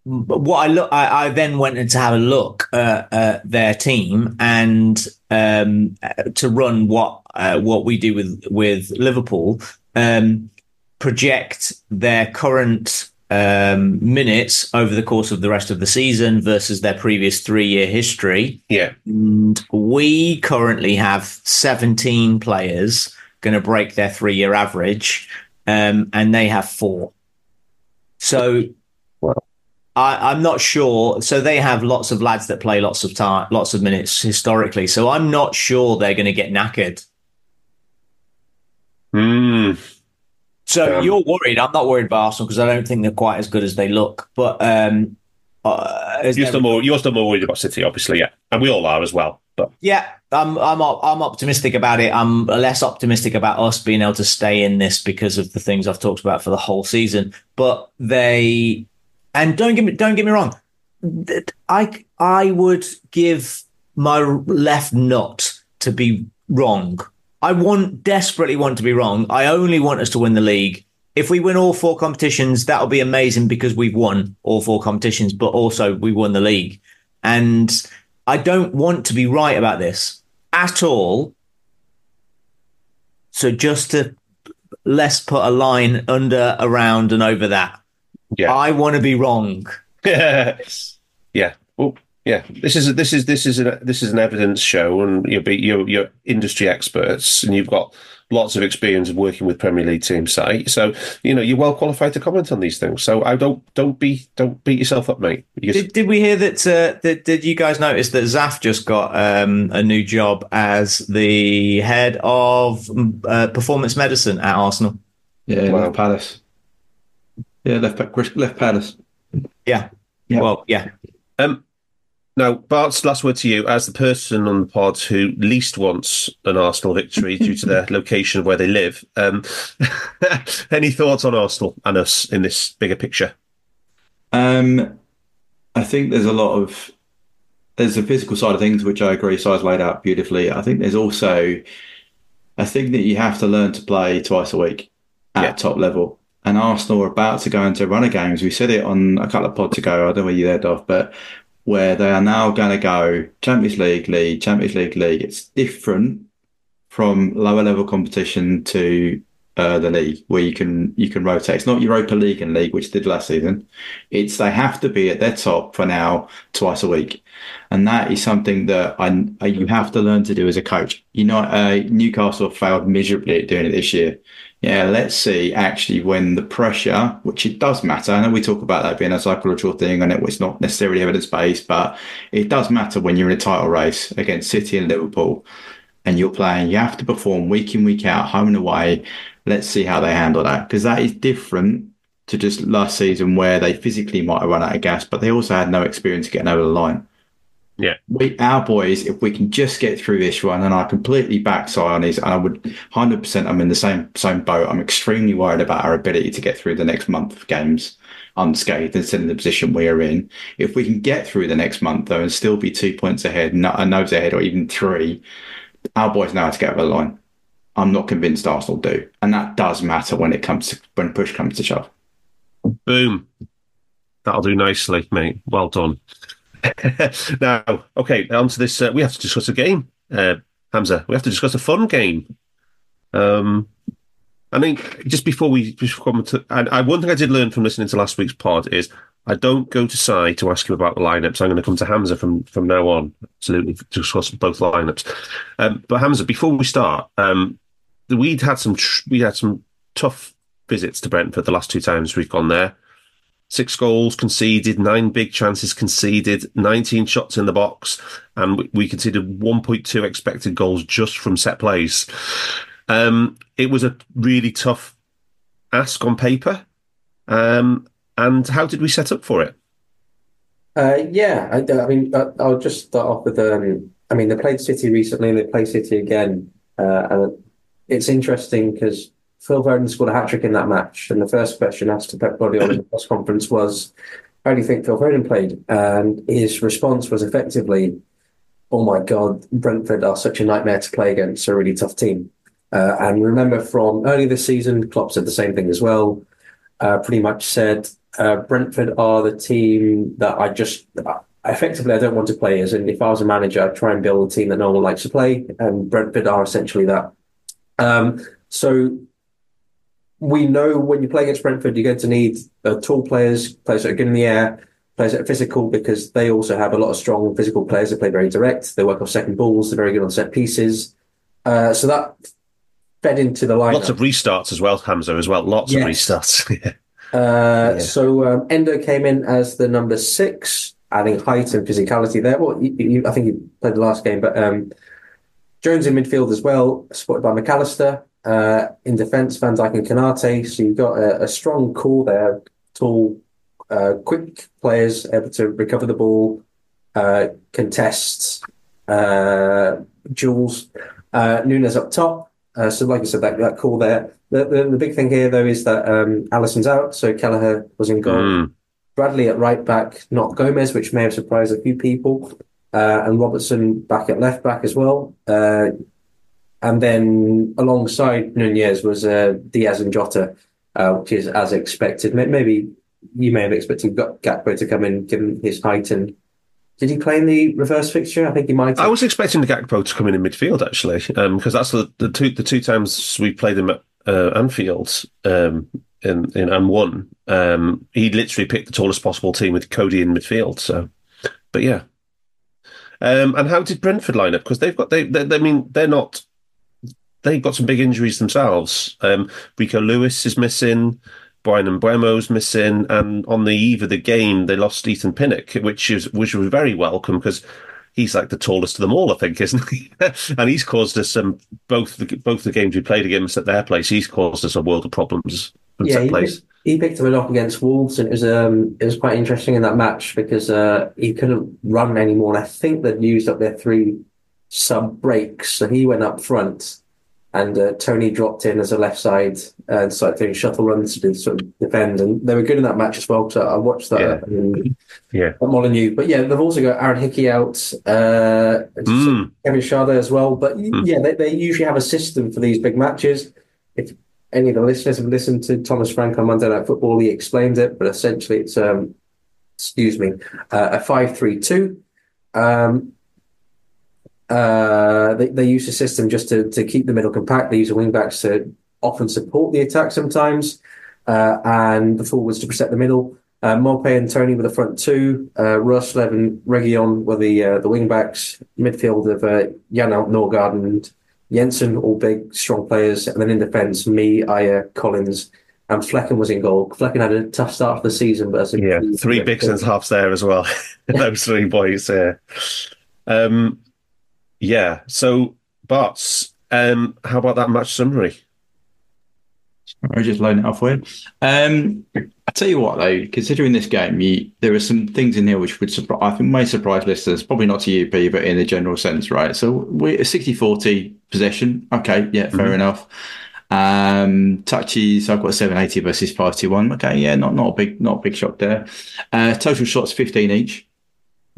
but what I look, I, I then went in to have a look at, at their team and um, to run what uh, what we do with with Liverpool, um, project their current um, minutes over the course of the rest of the season versus their previous three year history. Yeah. And we currently have 17 players going to break their three year average, um, and they have four. So I, I'm not sure. So they have lots of lads that play lots of time, lots of minutes historically. So I'm not sure they're going to get knackered. Mm. So Um, you're worried. I'm not worried about Arsenal because I don't think they're quite as good as they look. But um, uh, You're never- still more. You're still more worried about City, obviously. Yeah, and we all are as well. But Yeah, I'm I'm I'm optimistic about it. I'm less optimistic about us being able to stay in this because of the things I've talked about for the whole season. But they and don't get me don't get me wrong. I I would give my left nut to be wrong. I want desperately want to be wrong. I only want us to win the league. If we win all four competitions, that'll be amazing because we've won all four competitions, but also we won the league. And I don't want to be right about this at all. So just to let's put a line under, around, and over that. yeah, I want to be wrong. yeah. Well, Yeah, this is this is this is an this is an evidence show, and you're be, you're, you're industry experts, and you've got lots of experience of working with Premier League teams. So, so you know you're well qualified to comment on these things. So I don't don't be don't beat yourself up, mate. You Did, did we hear that, uh, that? Did you guys notice that Zaf just got um, a new job as the head of uh, performance medicine at Arsenal? Yeah, Wow. left Palace. Yeah, left left Palace. Yeah. Yeah. Well, yeah. Um, now, Barts last word to you as the person on the pod who least wants an Arsenal victory due to their location of where they live. Um, any thoughts on Arsenal and us in this bigger picture? Um, I think there's a lot of there's the physical side of things, which I agree, Si's laid out beautifully. I think there's also I think that you have to learn to play twice a week at Yeah. top level. And Arsenal are about to go into runner games. We said it on a couple of pods ago. I don't know where you there, Dov, but where they are now going to go Champions League, League, Champions League, League. It's different from lower level competition to uh, the league, where you can you can rotate. It's not Europa League and League, which did last season. It's they have to be at their top for now twice a week, and that is something that I, I you have to learn to do as a coach. You know, uh, Newcastle failed miserably at doing it this year. Yeah, let's see actually when the pressure, which it does matter. I know we talk about that being a psychological thing and it was not necessarily evidence based, but it does matter when you're in a title race against City and Liverpool and you're playing, you have to perform week in, week out, home and away. Let's see how they handle that because that is different to just last season where they physically might have run out of gas, but they also had no experience getting over the line. Yeah. We, our boys, if we can just get through this one, and I completely back Sionis, and I would 100%, I'm in the same same boat. I'm extremely worried about our ability to get through the next month of games unscathed and in the position we are in. If we can get through the next month, though, and still be two points ahead, a nose ahead, or even three, our boys know how to get over the line. I'm not convinced Arsenal do. And that does matter when it comes to when push comes to shove. Boom. That'll do nicely, mate. Well done. now, okay, on to this. Uh, we have to discuss a game, uh, Hamzah. We have to discuss a fun game. Um, I think just before we come to, and I, one thing I did learn from listening to last week's pod is I don't go to Si to ask him about the lineups. I'm going to come to Hamzah from from now on, absolutely, to discuss both lineups. Um, but Hamzah, before we start, um, we'd had some tr- we had some tough visits to Brentford the last two times we've gone there. Six goals conceded, nine big chances conceded, 19 shots in the box, and we, conceded 1.2 expected goals just from set plays. Um, it was a really tough ask on paper. Um, and how did we set up for it? Uh, yeah, I, I mean, uh, I'll just start off with. Um, I mean, they played City recently, and they played City again, uh, and it's interesting because Phil Foden scored a hat trick in that match, and the first question asked to Pep Guardiola in the press conference was, "How do you think Phil Foden played?" And his response was effectively, "Oh my God, Brentford are such a nightmare to play against, a really tough team." Uh, and remember from early this season, Klopp said the same thing as well. Uh, pretty much said uh, Brentford are the team that I just effectively I don't want to play as. And if I was a manager, I'd try and build a team that no one likes to play. And Brentford are essentially that. Um, so we know when you play against Brentford, you're going to need uh, tall players, players that are good in the air, players that are physical because they also have a lot of strong physical players. that play very direct. They work off second balls. They're very good on set pieces. Uh, so that fed into the lineup. Lots of restarts as well, Hamzah, as well. Lots Yes. of restarts. Uh, Yeah. So um, Endo came in as the number six, adding height and physicality there. Well, you, you, I think he played the last game, but um, Jones in midfield as well, supported by McAllister. Uh, in defence, Van Dijk and Konaté. So you've got a, a strong core there, tall, uh, quick players able to recover the ball, uh, contest, uh, duels. Uh, Nunez up top. Uh, so, like I said, that, that core there. The, the the big thing here, though, is that um, Alisson's out, so Kelleher was in goal. Mm. Bradley at right back, not Gomez, which may have surprised a few people, uh, and Robertson back at left back as well. And then alongside Nunez was uh, Diaz and Jota, uh, which is as expected. Maybe you may have expected Ga- Gakpo to come in, given his height. And did he play in the reverse fixture? I think he might. I was expecting the Gakpo to come in in midfield actually, because that's the, the two the two times we played him at uh, Anfield um, in, in and won. Um, he literally picked the tallest possible team with Cody in midfield. So, but yeah, Um, and how did Brentford line up? Because they've got they, they, I mean, they're not. They've got some big injuries themselves. Um, Rico Lewis is missing. Bryan Mbeumo's missing, and on the eve of the game, they lost Ethan Pinnock, which is which was very welcome because he's like the tallest of them all, I think, isn't he? and he's caused us some both the, both the games we played against at their place. He's caused us a world of problems. Yeah, he place. picked, he picked him up against Wolves, and it was um it was quite interesting in that match because uh he couldn't run anymore. And I think they'd used up their three sub breaks, so he went up front, and uh, Toney dropped in as a left side and started doing shuttle runs to sort of defend. And they were good in that match as well. So I watched that Yeah. um, Yeah. at Molineux. But yeah, they've also got Aaron Hickey out, uh, Mm. Kevin Schade as well. But Mm. yeah, they, they usually have a system for these big matches. If any of the listeners have listened to Thomas Frank on Monday Night Football, he explained it. But essentially, it's um, excuse me, uh, a five-three-two. Um, uh, they, they use the system just to, to keep the middle compact. They use the wing backs to often support the attack sometimes, uh, and the forwards to protect the middle. Uh, Mope and Toney were the front two. Uh, Russ, Levin, Reguilón were the uh, the wing backs. Midfield of uh, Jan Nørgaard and Jensen, all big, strong players. And then in defence, Mee, Ajer, Collins, and Flekken was in goal. Flekken had a tough start of the season, but a Yeah, three big centre halves there as well. Those three boys. Yeah. Um, yeah. So, Barts, um, how about that match summary? I'll just load it off for you. Um, I tell you what, though, considering this game, you, there are some things in here which would surprise, I think, may surprise listeners. Probably not to you, P, but in a general sense, right? So we're a 60-40 possession. Okay, yeah, fair enough. Um, touches, I've got 780 versus 521. Okay, yeah, not not a big not a big shock there. Uh, total shots 15 each.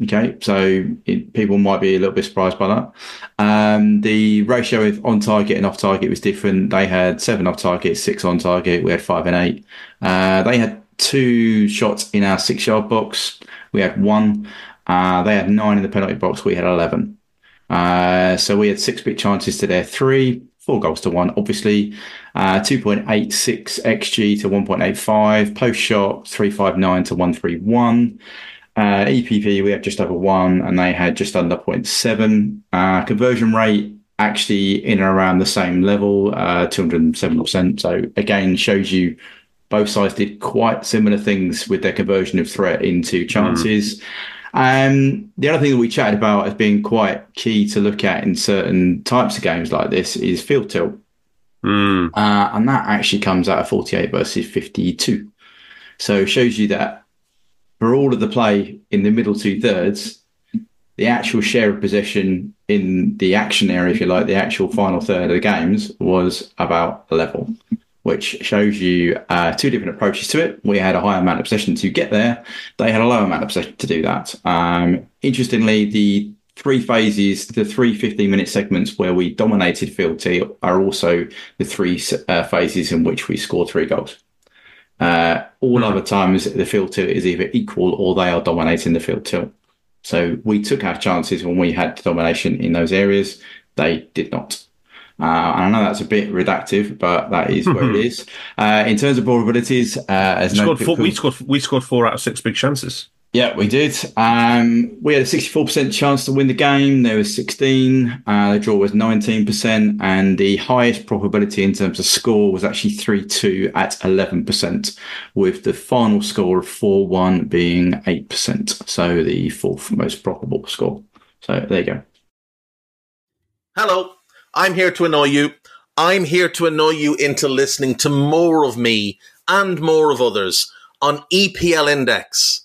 Okay, so it, people might be a little bit surprised by that. Um, the ratio of on target and off target was different. They had seven off target, six on target. We had five and eight. Uh, they had two shots in our six yard box. We had one. Uh, they had nine in the penalty box. We had 11. Uh, so we had six big chances to their three, four goals to one, obviously. Uh, 2.86 XG to 1.85. Post shot, 359 to 131. Uh, EPV, we had just over one, and they had just under 0.7. Uh, conversion rate actually in and around the same level, uh, 207%. So again, shows you both sides did quite similar things with their conversion of threat into chances. Um, the other thing that we chatted about as being quite key to look at in certain types of games like this is field tilt. Mm. Uh, and that actually comes out of 48 versus 52. So shows you that for all of the play in the middle two thirds, the actual share of possession in the action area, if you like, the actual final third of the games was about level, which shows you uh, two different approaches to it. We had a higher amount of possession to get there. They had a lower amount of possession to do that. Um, interestingly, the three phases, the three 15 minute segments where we dominated field T are also the three uh, phases in which we scored three goals. Uh, all other times, the field tilt is either equal or they are dominating the field tilt. So we took our chances when we had domination in those areas. They did not. Uh, and I know that's a bit reductive, but that is where it is. Uh, in terms of probabilities, uh, as We no scored four, we scored we scored four out of six big chances. Yeah, we did. Um, we had a 64% chance to win the game. There was 16. Uh, the draw was 19%. And the highest probability in terms of score was actually 3 2 at 11%, with the final score of 4 1 being 8%. So the fourth most probable score. So there you go. Hello, I'm here to annoy you. I'm here to annoy you into listening to more of me and more of others on EPL Index.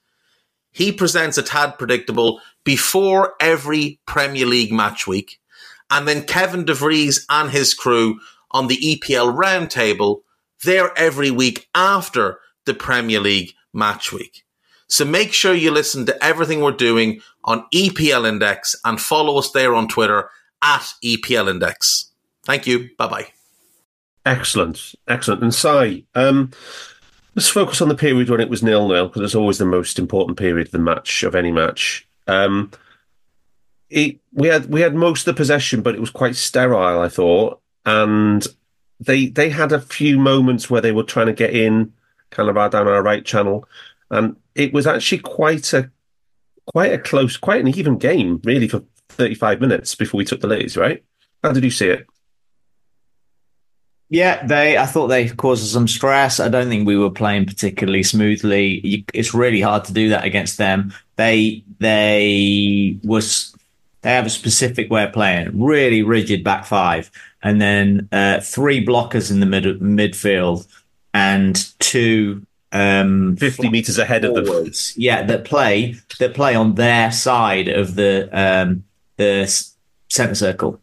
He presents a Tad Predictable before every Premier League match week. And then Kevin DeVries and his crew on the EPL Roundtable, they're every week after the Premier League match week. So make sure you listen to everything we're doing on EPL Index and follow us there on Twitter at EPL Index. Thank you. Bye bye. Excellent, excellent. And Si, um, let's focus on the period when it was nil nil because it's always the most important period of the match of any match. Um, it, we had we had most of the possession, but it was quite sterile, I thought, and they they had a few moments where they were trying to get in, kind of down our right channel, and it was actually quite a quite a close, quite an even game, really, for thirty five minutes before we took the leads. Right? How did you see it? Yeah, they. I thought they caused some stress. I don't think we were playing particularly smoothly. You, it's really hard to do that against them. They they was they have a specific way of playing, really rigid back five, and then uh, three blockers in the mid midfield and two um, 50 meters ahead of them. Yeah, that play that play on their side of the um, the center circle.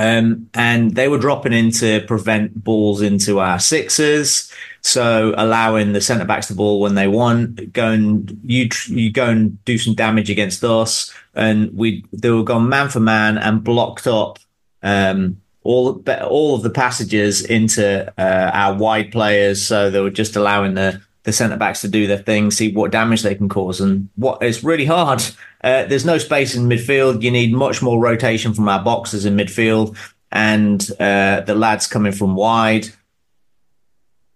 Um, and they were dropping in to prevent balls into our sixes. So allowing the centre backs the ball when they want, go and you you go and do some damage against us, and we they were gone man for man and blocked up um, all all of the passages into uh, our wide players. So they were just allowing the the centre backs to do their thing, see what damage they can cause, and what it's really hard. Uh, there's no space in midfield. You need much more rotation from our boxers in midfield, and uh, the lads coming from wide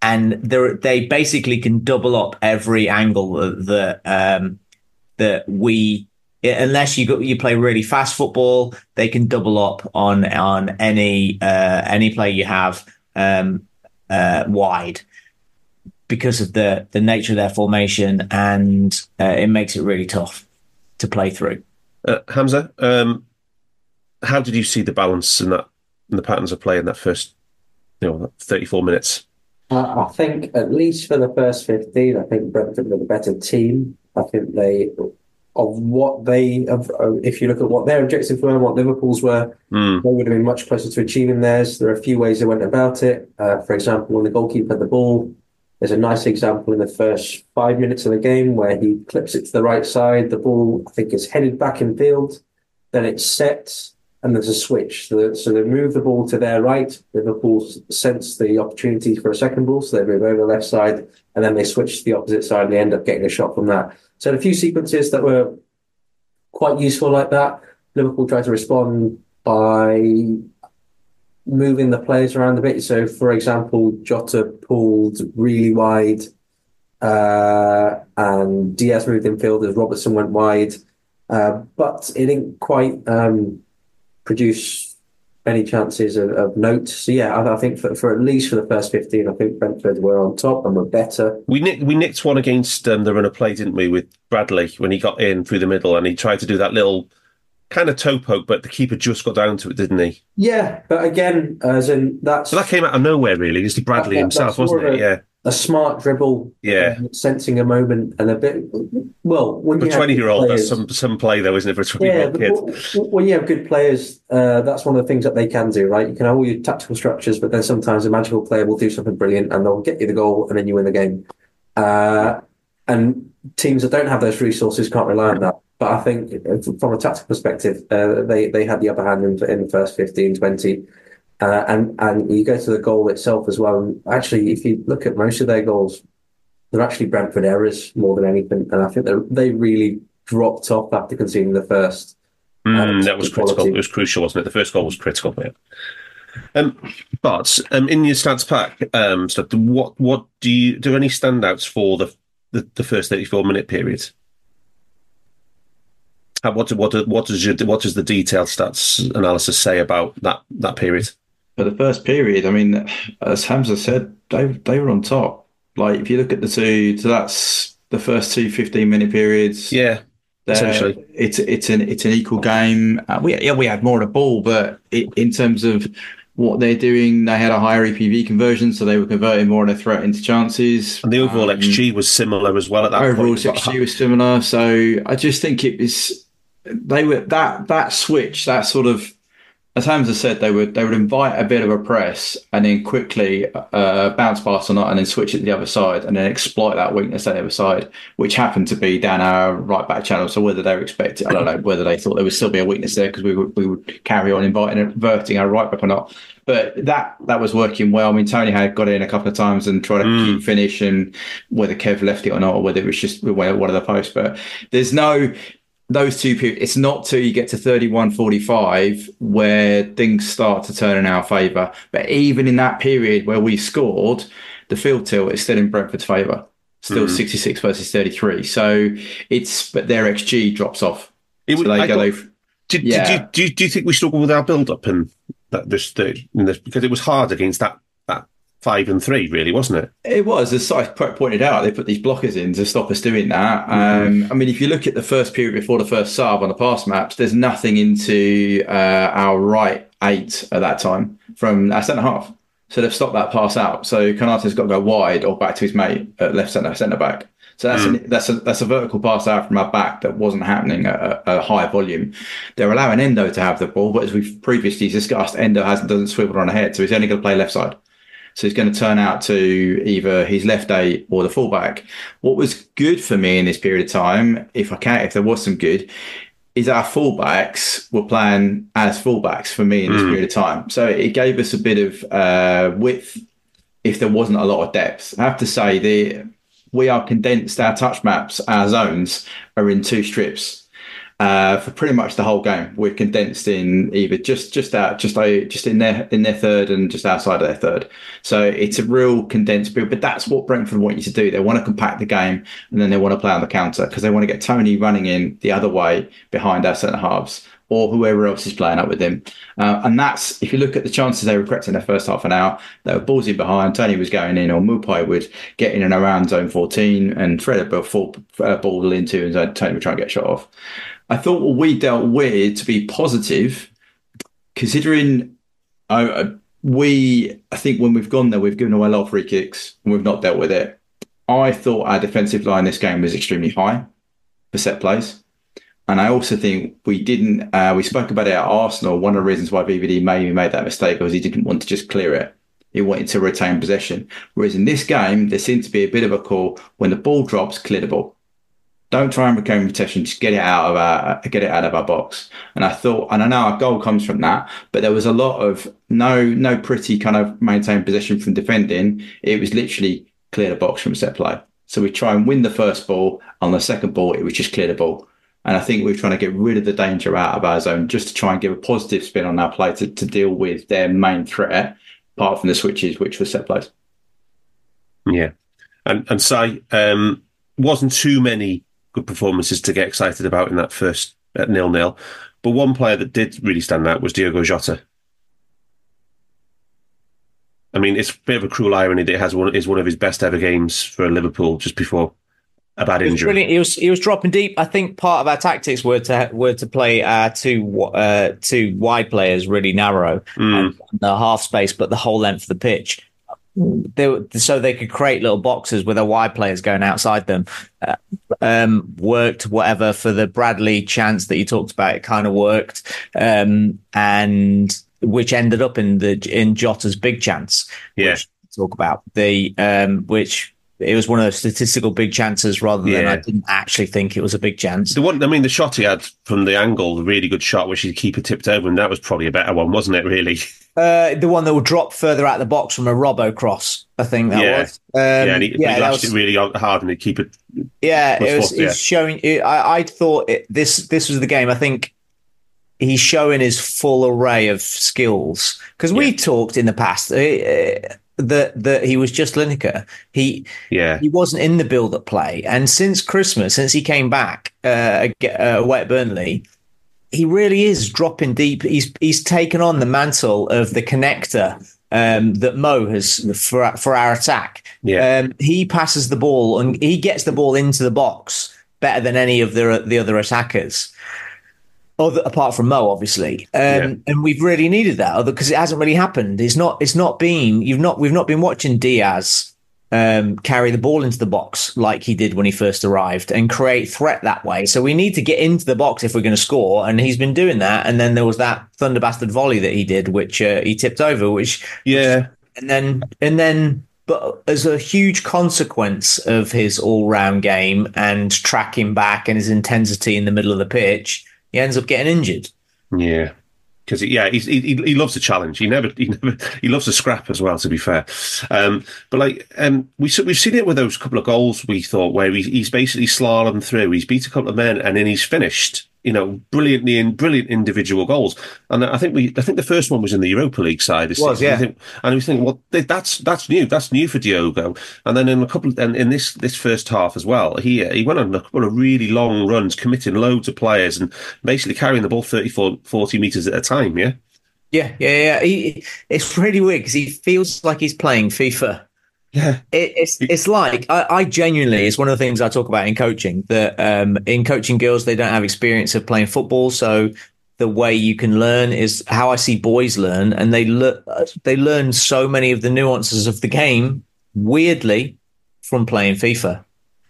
and they basically can double up every angle that um, that we unless you go, you play really fast football, they can double up on on any uh, any play you have um, uh, wide because of the the nature of their formation, and uh, it makes it really tough to play through. Uh, Hamzah, um, how did you see the balance in that in the patterns of play in that first you know thirty four minutes? I think at least for the first 15, I think Brentford were the better team. I think they, of what they, of, if you look at what their objectives were and what Liverpool's were, mm. they would have been much closer to achieving theirs. There are a few ways they went about it. Uh, for example, when the goalkeeper had the ball, there's a nice example in the first five minutes of the game where he clips it to the right side. The ball, I think, is headed back in field. Then it's set and there's a switch. So, so they move the ball to their right. Liverpool sense the opportunity for a second ball, so they move over the left side, and then they switch to the opposite side, and they end up getting a shot from that. So a few sequences that were quite useful like that. Liverpool tried to respond by moving the players around a bit. So, for example, Jota pulled really wide, uh, and Diaz moved in field as Robertson went wide. Uh, but it didn't quite um, produce any chances of, of note. So yeah, I, I, think for, for at least for the first fifteen, I think Brentford were on top and were better. We nicked we nicked one against um, the runner play, didn't we, with Bradley when he got in through the middle and he tried to do that little kind of toe poke, but the keeper just got down to it, didn't he? Yeah, but again, as in that. So that came out of nowhere, really. It's Bradley that, himself, wasn't it? yeah a smart dribble, yeah, um, sensing a moment, and a bit. Well, when for you a twenty-year-old, that's some some play, though, isn't it? For a twenty-year-old yeah, kid, when you have good players, uh, that's one of the things that they can do, right? You can have all your tactical structures, but then sometimes a magical player will do something brilliant, and they'll get you the goal, and then you win the game. Uh, and teams that don't have those resources can't rely on that. But I think from a tactical perspective, uh, they they had the upper hand in, in the first 15, 20. Uh, and and you go to the goal itself as well. And actually, if you look at most of their goals, they're actually Brentford errors more than anything. And I think they they really dropped off after conceding the first. Mm, that was critical. Quality. It was crucial, wasn't it? The first goal was critical. Yeah. Um, but um, in your stats pack, um, stuff. What what do you do? Any standouts for the the, the first thirty four minute period? How, what what what does your what does the detailed stats analysis say about that that period? for the first period, I mean, as Hamzah said, they they were on top. Like if you look at the two, so that's the first two 15 minute periods. Yeah, essentially, it's it's an it's an equal game. Uh, we yeah we had more of the ball, but it, in terms of what they're doing, they had a higher EPV conversion, so they were converting more of their threat into chances. And the overall um, XG was similar as well at that overall point. XG was similar. So I just think it was they were that that switch, that sort of as Hamzah said, they would they would invite a bit of a press and then quickly uh, bounce past or not, and then switch it to the other side, and then exploit that weakness on the other side, which happened to be down our right back channel. So whether they were expecting, I don't know whether they thought there would still be a weakness there because we would we would carry on inviting inverting our right back or not. But that that was working well. I mean, Toney had got in a couple of times and tried to Mm. keep finish, and whether Kev left it or not, or whether it was just one of the posts. But there's no those two periods, it's not till you get to 31 45 where things start to turn in our favour. But even in that period where we scored, the field tilt is still in Brentford's favour. Still hmm. 66 versus 33. So it's, but their XG drops off. It So would- they go, they've- Did, Yeah. do, you, do you think we struggle with our build up and that this, in this because it was hard against that five and three, really, wasn't it? It was, as I pointed out, they put these blockers in to stop us doing that. Um, I mean, if you look at the first period before the first sub on the pass maps, there's nothing into uh, our right eight at that time from our centre half. So they've stopped that pass out. So Konaté's got to go wide or back to his mate at left centre centre back. So that's an, that's a that's a vertical pass out from our back that wasn't happening at a, a high volume. They're allowing Endo to have the ball, but as we've previously discussed, Endo hasn't doesn't swivel on ahead, so he's only going to play left side. So he's going to turn out to either his left eight or the fullback. What was good for me in this period of time, if I can, if there was some good, is our fullbacks were playing as fullbacks for me in this period of time. So it gave us a bit of uh, width if there wasn't a lot of depth. I have to say the we are condensed. Our touch maps, our zones are in two strips uh, for pretty much the whole game. We're condensed in either just just out, just just in their in their third and just outside of their third. So it's a real condensed build. But that's what Brentford want you to do. They want to compact the game and then they want to play on the counter because they want to get Toney running in the other way behind our centre halves or whoever else is playing up with him. Uh, and that's, if you look at the chances they were correct in their first half an hour, they were balls in behind, Toney was going in, or Mupai would get in and around zone 14, and Fred would fall, uh, ball into, and Toney would try and get shot off. I thought what we dealt with to be positive, considering uh, uh, we, I think when we've gone there, we've given away a lot of free kicks and we've not dealt with it. I thought our defensive line this game was extremely high for set plays. And I also think we didn't, uh, we spoke about it at Arsenal. One of the reasons why VVD maybe made that mistake was he didn't want to just clear it. He wanted to retain possession. Whereas in this game, there seemed to be a bit of a call when the ball drops, clear the ball. Don't try and retain possession. Just get it out of our, get it out of our box. And I thought, and I know our goal comes from that, but there was a lot of no, no pretty kind of maintain possession from defending. It was literally clear the box from set play. So we try and win the first ball. On the second ball, it was just clear the ball. And I think we're trying to get rid of the danger out of our zone just to try and give a positive spin on our play to, to deal with their main threat, apart from the switches, which was set plays. Yeah, and and Si, um, wasn't too many good performances to get excited about in that first uh, at nil nil, but one player that did really stand out was Diogo Jota. I mean, it's a bit of a cruel irony that it has one is one of his best ever games for Liverpool just before a bad injury. brilliant. He was he was dropping deep. I think part of our tactics were to were to play our two uh, two wide players really narrow hmm. um, and the half space, but the whole length of the pitch. They, so they could create little boxes with their wide players going outside them. Uh, um, worked whatever for the Bradley chance that you talked about. It kind of worked, um, and which ended up in the in Jota's big chance. Yeah. which talk about the um, which it was one of those statistical big chances rather than Yeah. I didn't actually think it was a big chance. The one, I mean, the shot he had from the angle, the really good shot, which the keeper tipped over, and that was probably a better one, wasn't it? Really? Uh, the one that would drop further out the box from a Robbo cross, I think that Yeah. was. Um, yeah, and he, yeah, he lashed was- it really hard, and the keeper. Yeah, it was, it was yeah. showing. It, I, I thought it, this this was the game. I think he's showing his full array of skills because we talked in the past uh, uh, that that he was just Lineker. He Yeah, he wasn't in the build up play, and since Christmas, since he came back uh, ag- uh, away at Burnley. He really is dropping deep. He's he's taken on the mantle of the connector um, that Mo has for for our attack. Yeah. Um, he passes the ball and he gets the ball into the box better than any of the the other attackers. Other, apart from Mo, obviously, um, Yeah. and we've really needed that because it hasn't really happened. It's not. It's not been. You've not. We've not been watching Diaz um, carry the ball into the box like he did when he first arrived and create threat that way. So we need to get into the box if we're going to score, and he's been doing that. And then there was that thunder bastard volley that he did, which uh, he tipped over, which Yeah. and then and then but as a huge consequence of his all-round game and tracking back and his intensity in the middle of the pitch he ends up getting injured Yeah. Because yeah, he he he loves a challenge. He never he never he loves a scrap as well. To be fair, um, but like um, we we've seen it with those couple of goals. We thought where he's, he's basically slalomed through. He's beat a couple of men and then he's finished. You know, brilliantly in brilliant individual goals. And I think we I think the first one was in the Europa League side. this Was, yeah. Think, and we think, well, that's that's new. That's new for Diogo. And then in a couple, and in this this first half as well, he he went on a couple of really long runs, committing loads of players, and basically carrying the ball 30, 40 meters at a time. Yeah. yeah yeah yeah he, it's really weird because he feels like he's playing fifa Yeah. it, it's it's like I, I genuinely it's one of the things I talk about in coaching that um, in coaching girls they don't have experience of playing football, so the way you can learn is how I see boys learn, and they learn they learn so many of the nuances of the game weirdly from playing FIFA.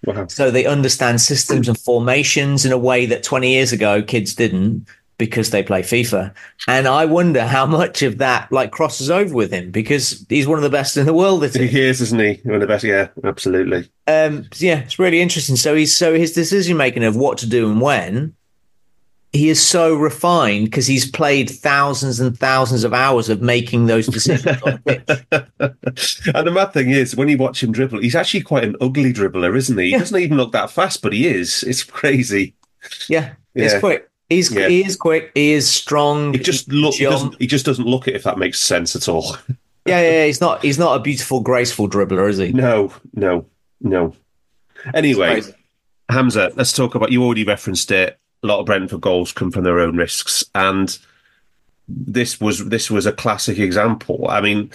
Wow. So they understand systems and formations in a way that 20 years ago kids didn't because they play FIFA. And I wonder how much of that like crosses over with him because he's one of the best in the world it. He is, isn't he? One of the best. Yeah, absolutely. Um, yeah, it's really interesting. So he's so his decision making of what to do and when he is so refined because he's played thousands and thousands of hours of making those decisions. on pitch. and the mad thing is, when you watch him dribble, he's actually quite an ugly dribbler, isn't he? He Yeah. doesn't even look that fast, but he is. It's crazy. Yeah, Yeah. it's quick. He's Yeah. he is quick. He is strong. He just look. He doesn't. He just doesn't look it. If that makes sense at all. Yeah, yeah, yeah, he's not. He's not a beautiful, graceful dribbler, is he? No. No. No. Anyway, Hamzah, let's talk about. You already referenced it. A lot of Brentford goals come from their own risks, and this was this was a classic example. I mean,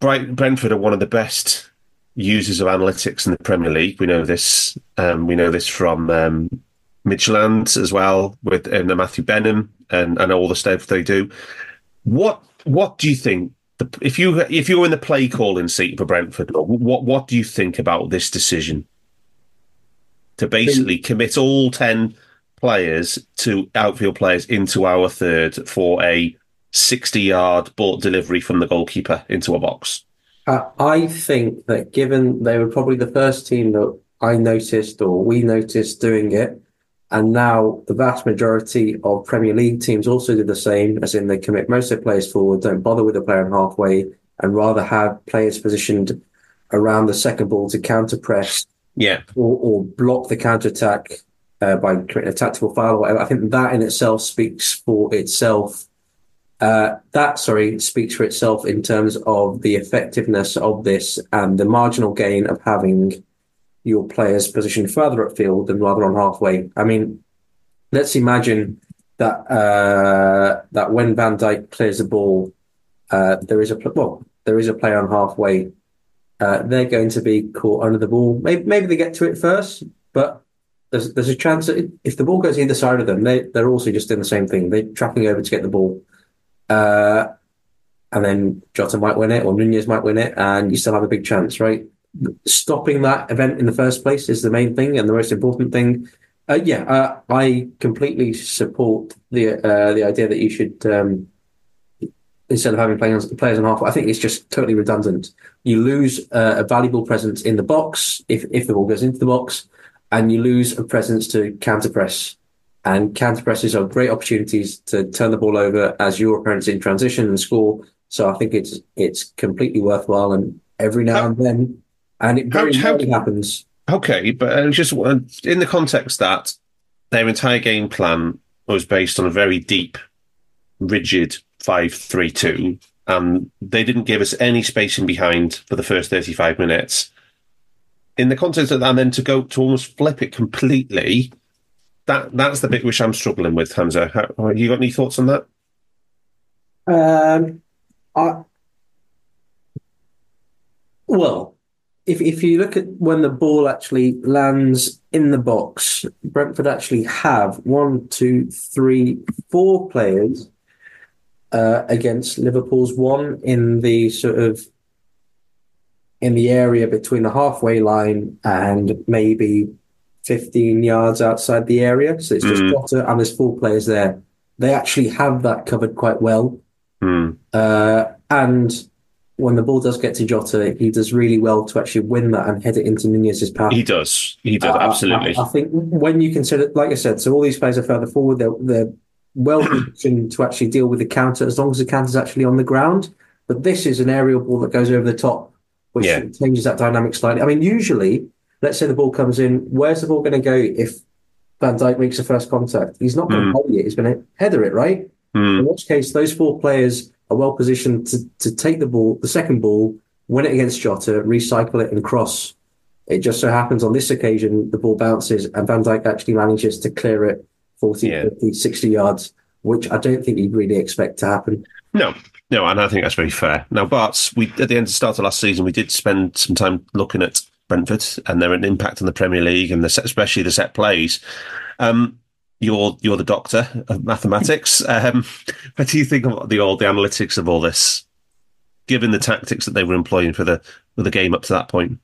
Bright, Brentford are one of the best users of analytics in the Premier League. We know this. Um, we know this from um, Midtjylland as well, with and Matthew Benham and, and all the stuff they do. What what do you think? The, if you if you're in the play calling seat for Brentford, what what do you think about this decision to basically commit all ten players to outfield players into our third for a sixty yard ball delivery from the goalkeeper into a box? Uh, I think that given they were probably the first team that I noticed or we noticed doing it, and now the vast majority of Premier League teams also do the same, as in they commit most of their players forward, don't bother with the player in halfway, and rather have players positioned around the second ball to counter press Yeah, or, or block the counter attack uh, by creating a tactical foul or whatever. I think that in itself speaks for itself. Uh, that, sorry, speaks for itself in terms of the effectiveness of this and the marginal gain of having your players positioned further upfield than rather on halfway. I mean, let's imagine that uh, that when Van Dijk clears the ball, uh, there is a well, there is a player on halfway. Uh, they're going to be caught under the ball. Maybe, maybe they get to it first, but there's there's a chance that if the ball goes either side of them, they they're also just doing the same thing. They're tracking over to get the ball, uh, and then Jota might win it or Nunez might win it, and you still have a big chance, right? Stopping that event in the first place is the main thing and the most important thing. Uh, yeah, uh, I completely support the uh, the idea that you should um, instead of having players players on half. I think it's just totally redundant. You lose uh, a valuable presence in the box if if the ball goes into the box, and you lose a presence to counter press. And counter presses are great opportunities to turn the ball over as your opponent's in transition and score. So I think it's it's completely worthwhile, and every now and then, and it very How- how- rarely happens. Okay, but uh, just uh, in the context that their entire game plan was based on a very deep, rigid five-three-two, and they didn't give us any spacing behind for the first thirty-five minutes. In the context of that, and then to go to almost flip it completely, that that's the bit which I'm struggling with, Hamzah. How, you got any thoughts on that? Um, I well, if if you look at when the ball actually lands in the box, Brentford actually have one, two, three, four players uh, against Liverpool's one in the sort of in the area between the halfway line and maybe 15 yards outside the area. So it's just Mm. And there's four players there. They actually have that covered quite well. Hmm. Uh, and when the ball does get to Jota, he does really well to actually win that and head it into Nunez's path. He does. He does. I- absolutely. I, I think when you consider, like I said, so all these players are further forward. They're, they're well positioned to actually deal with the counter as long as the counter's actually on the ground. But this is an aerial ball that goes over the top, which Yeah. changes that dynamic slightly. I mean, usually, let's say the ball comes in, where's the ball going to go if Van Dijk makes the first contact? He's not going to volley it. He's going to header it, right? Hmm. In which case, those four players are well positioned to, to take the ball, the second ball, win it against Jota, recycle it, and cross. It just so happens on this occasion, the ball bounces and Van Dijk actually manages to clear it 40, Yeah. 50, 60 yards, which I don't think you'd really expect to happen. No, no, and I think that's very fair. Now, Barts, we at the end of the start of last season, we did spend some time looking at Brentford and their impact on the Premier League and the set, especially the set plays. Um, you're you're the doctor of mathematics. Um, what do you think of the all the analytics of all this, given the tactics that they were employing for the for the game up to that point?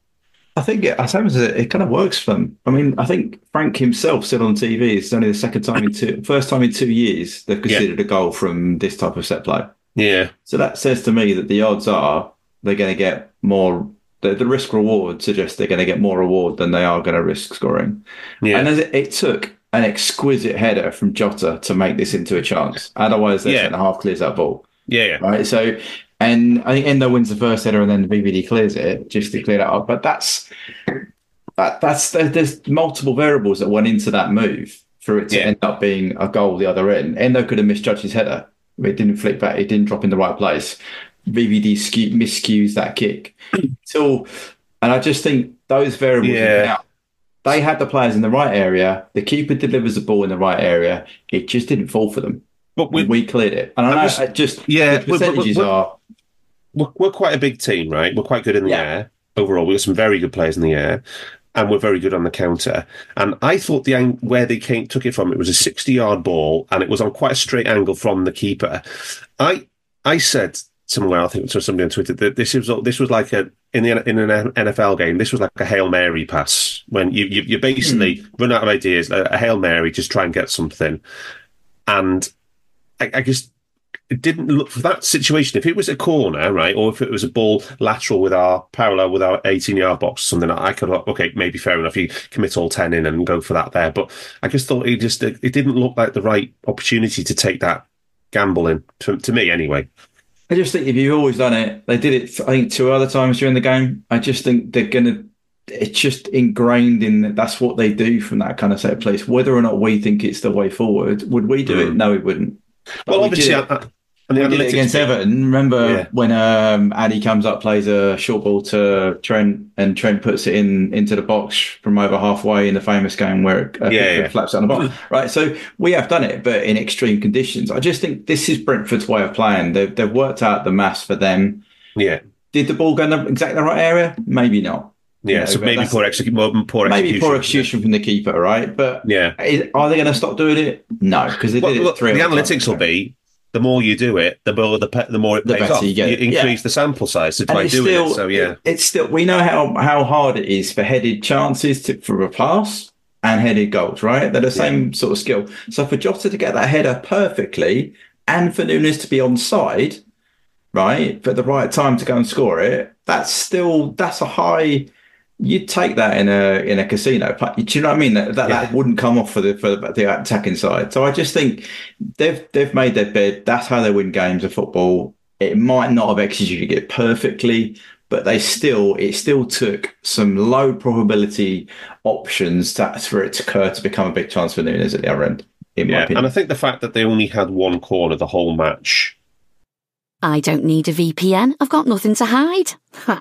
I think it, I suppose it, it kind of works for them. I mean, I think Frank himself said on TV it's only the second time in two, first time in two years they've considered a goal from this type of set play. Yeah, So that says to me that the odds are they're going to get more. The, the risk reward suggests they're going to get more reward than they are going to risk scoring. yeah, And as it, it took an exquisite header from Jota to make this into a chance. Otherwise, their Yeah. centre half clears that ball. yeah, yeah. Right. So, and I think Endo wins the first header and then VVD clears it just to clear that up. But that's that, that's there- there's multiple variables that went into that move for it to Yeah. end up being a goal the other end. Endo could have misjudged his header. It didn't flick back. It didn't drop in the right place. VVD skew, miscues that kick. So, and I just think those variables. Yeah. Now, they had the players in the right area. The keeper delivers the ball in the right area. It just didn't fall for them. But We, we, cleared it. And I know just- I just yeah, the percentages we- are we're, we're quite a big team, right? We're quite good in the Yeah. air overall. We've got some very good players in the air, and we're very good on the counter. And I thought the ang- where they came took it from it was a sixty-yard ball, and it was on quite a straight angle from the keeper. I I said somewhere I think to somebody on Twitter that this was this was like a in the in an NFL game. This was like a hail mary pass when you you, you basically hmm. run out of ideas. A, a hail mary, just try and get something, and I, I just it didn't look for that situation. If it was a corner, right, or if it was a ball lateral with our parallel with our 18 yard box or something, I could, okay, maybe fair enough. You commit all 10 in and go for that there. But I just thought it just, it didn't look like the right opportunity to take that gamble in, to, to me anyway. I just think if you've always done it, they did it. I think two other times during the game. I just think they're gonna. It's just ingrained in that. That's what they do from that kind of set of place. Whether or not we think it's the way forward, would we do it? Hmm. No, we wouldn't. But Well, we obviously, did it. I, I, and the did it analytics against Everton. Remember Yeah. when um, Addy comes up, plays a short ball to Trent, and Trent puts it in into the box from over halfway in the famous game where it uh, Yeah, it yeah. flaps out the bottom. right. So we have done it, but in extreme conditions. I just think this is Brentford's way of playing. They've they've worked out the mass for them. Yeah. Did the ball go in the, exactly the right area? Maybe not. Yeah. Yeah, so maybe poor, execu- poor Maybe execution. poor execution from the keeper, right? But Yeah. is- are they going to stop doing it? No, because they Well, did look, it three. the analytics will be the more you do it, the more the pe- the more it The pays better off. you get it. increase Yeah. the sample size to try doing still, it. So yeah, it's still we know how how hard it is for headed chances to, for a pass and headed goals, right? They're the same sort of skill. So for Jota to get that header perfectly and for Nunez to be on side, right, for the right time to go and score it, that's still that's a high. You'd take that in a in a casino. Do you know what I mean? That that, that wouldn't come off for the for the attacking side. So I just think they've they've made their bed. That's how they win games of football. It might not have executed it perfectly, but they still it still took some low probability options to, for it to occur to become a big chance for Nunez at the other end. In my yeah. opinion, And I think the fact that they only had one corner the whole match. I don't need a VPN. I've got nothing to hide.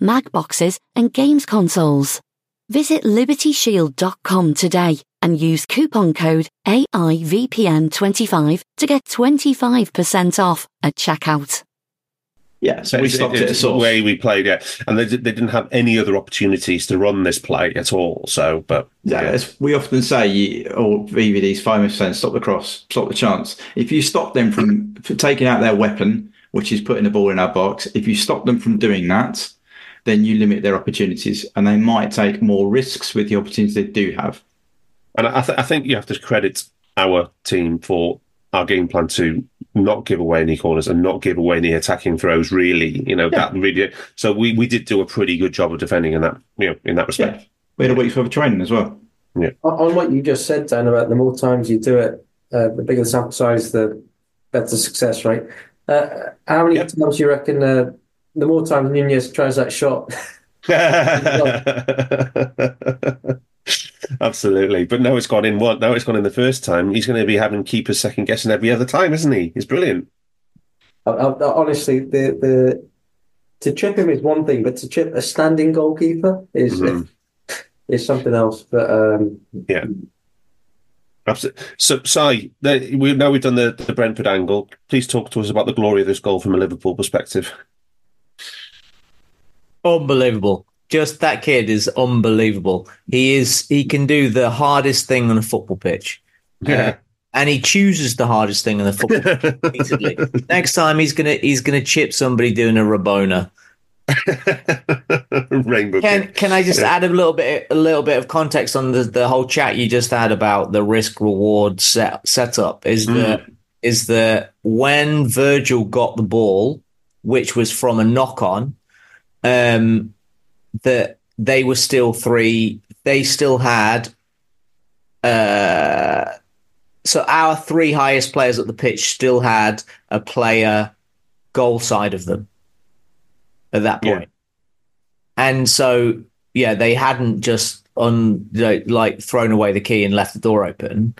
Mac boxes, and games consoles. Visit libertyshield.com today and use coupon code AIVPN25 to get 25% off at checkout. Yeah, so we stopped it at it's the source. way we played it, and they, did- they didn't have any other opportunities to run this play at all. So, but Yeah, as we often say, you, or VVD's five percent stop the cross, stop the chance. If you stop them from from taking out their weapon, which is putting the ball in our box, if you stop them from doing that, then you limit their opportunities, and they might take more risks with the opportunities they do have. And I, th- I think you have to credit our team for our game plan to not give away any corners and not give away any attacking throws. Really, you know that really. So we, we did do a pretty good job of defending in that you know in that respect. Yeah, we had a week's worth of training as well. On- On what you just said, Dan, about the more times you do it, uh, the bigger the sample size, the better success rate. Uh, how many Yep. times do you reckon uh, the more times Nunez tries that shot? Absolutely, but now it's gone in one. No, it's gone in the first time. He's going to be having keepers second guessing every other time, isn't he? He's brilliant. I, I, honestly, the the to chip him is one thing, but to chip a standing goalkeeper is Mhm. is something else. But um, Yeah. Absolutely. So, we now we've done the, the Brentford angle. Please talk to us about the glory of this goal from a Liverpool perspective. Unbelievable. Just that kid is unbelievable. He is he can do the hardest thing on a football pitch. Uh, yeah. And he chooses the hardest thing on the football. Next time he's gonna he's gonna chip somebody doing a Rabona. Rainbow. Can can I just add a little bit a little bit of context on the, the whole chat you just had about the risk reward set setup? Is that mm. is that when Virgil got the ball, which was from a knock on, um, that they were still three. They still had. Uh, so our three highest players at the pitch still had a player goal side of them at that Yeah. And so, yeah, they hadn't just on like thrown away the key and left the door open.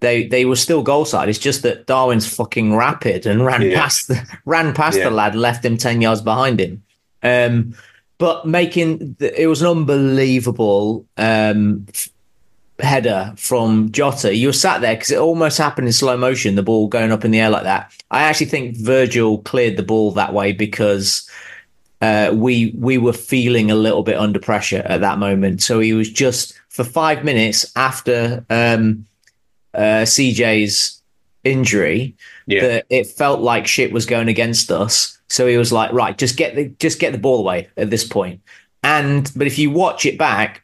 They they were still goal side. It's just that Darwin's fucking rapid and ran Yeah. past the ran past Yeah. the lad, left him ten yards behind him. Um, but making the, it was an unbelievable um, header from Jota. You were sat there because it almost happened in slow motion. The ball going up in the air like that. I actually think Virgil cleared the ball that way because uh, we we were feeling a little bit under pressure at that moment. So he was just for five minutes after um, uh, CJ's injury Yeah. that it felt like shit was going against us. So he was like, right, just get the just get the ball away at this point. And but if you watch it back,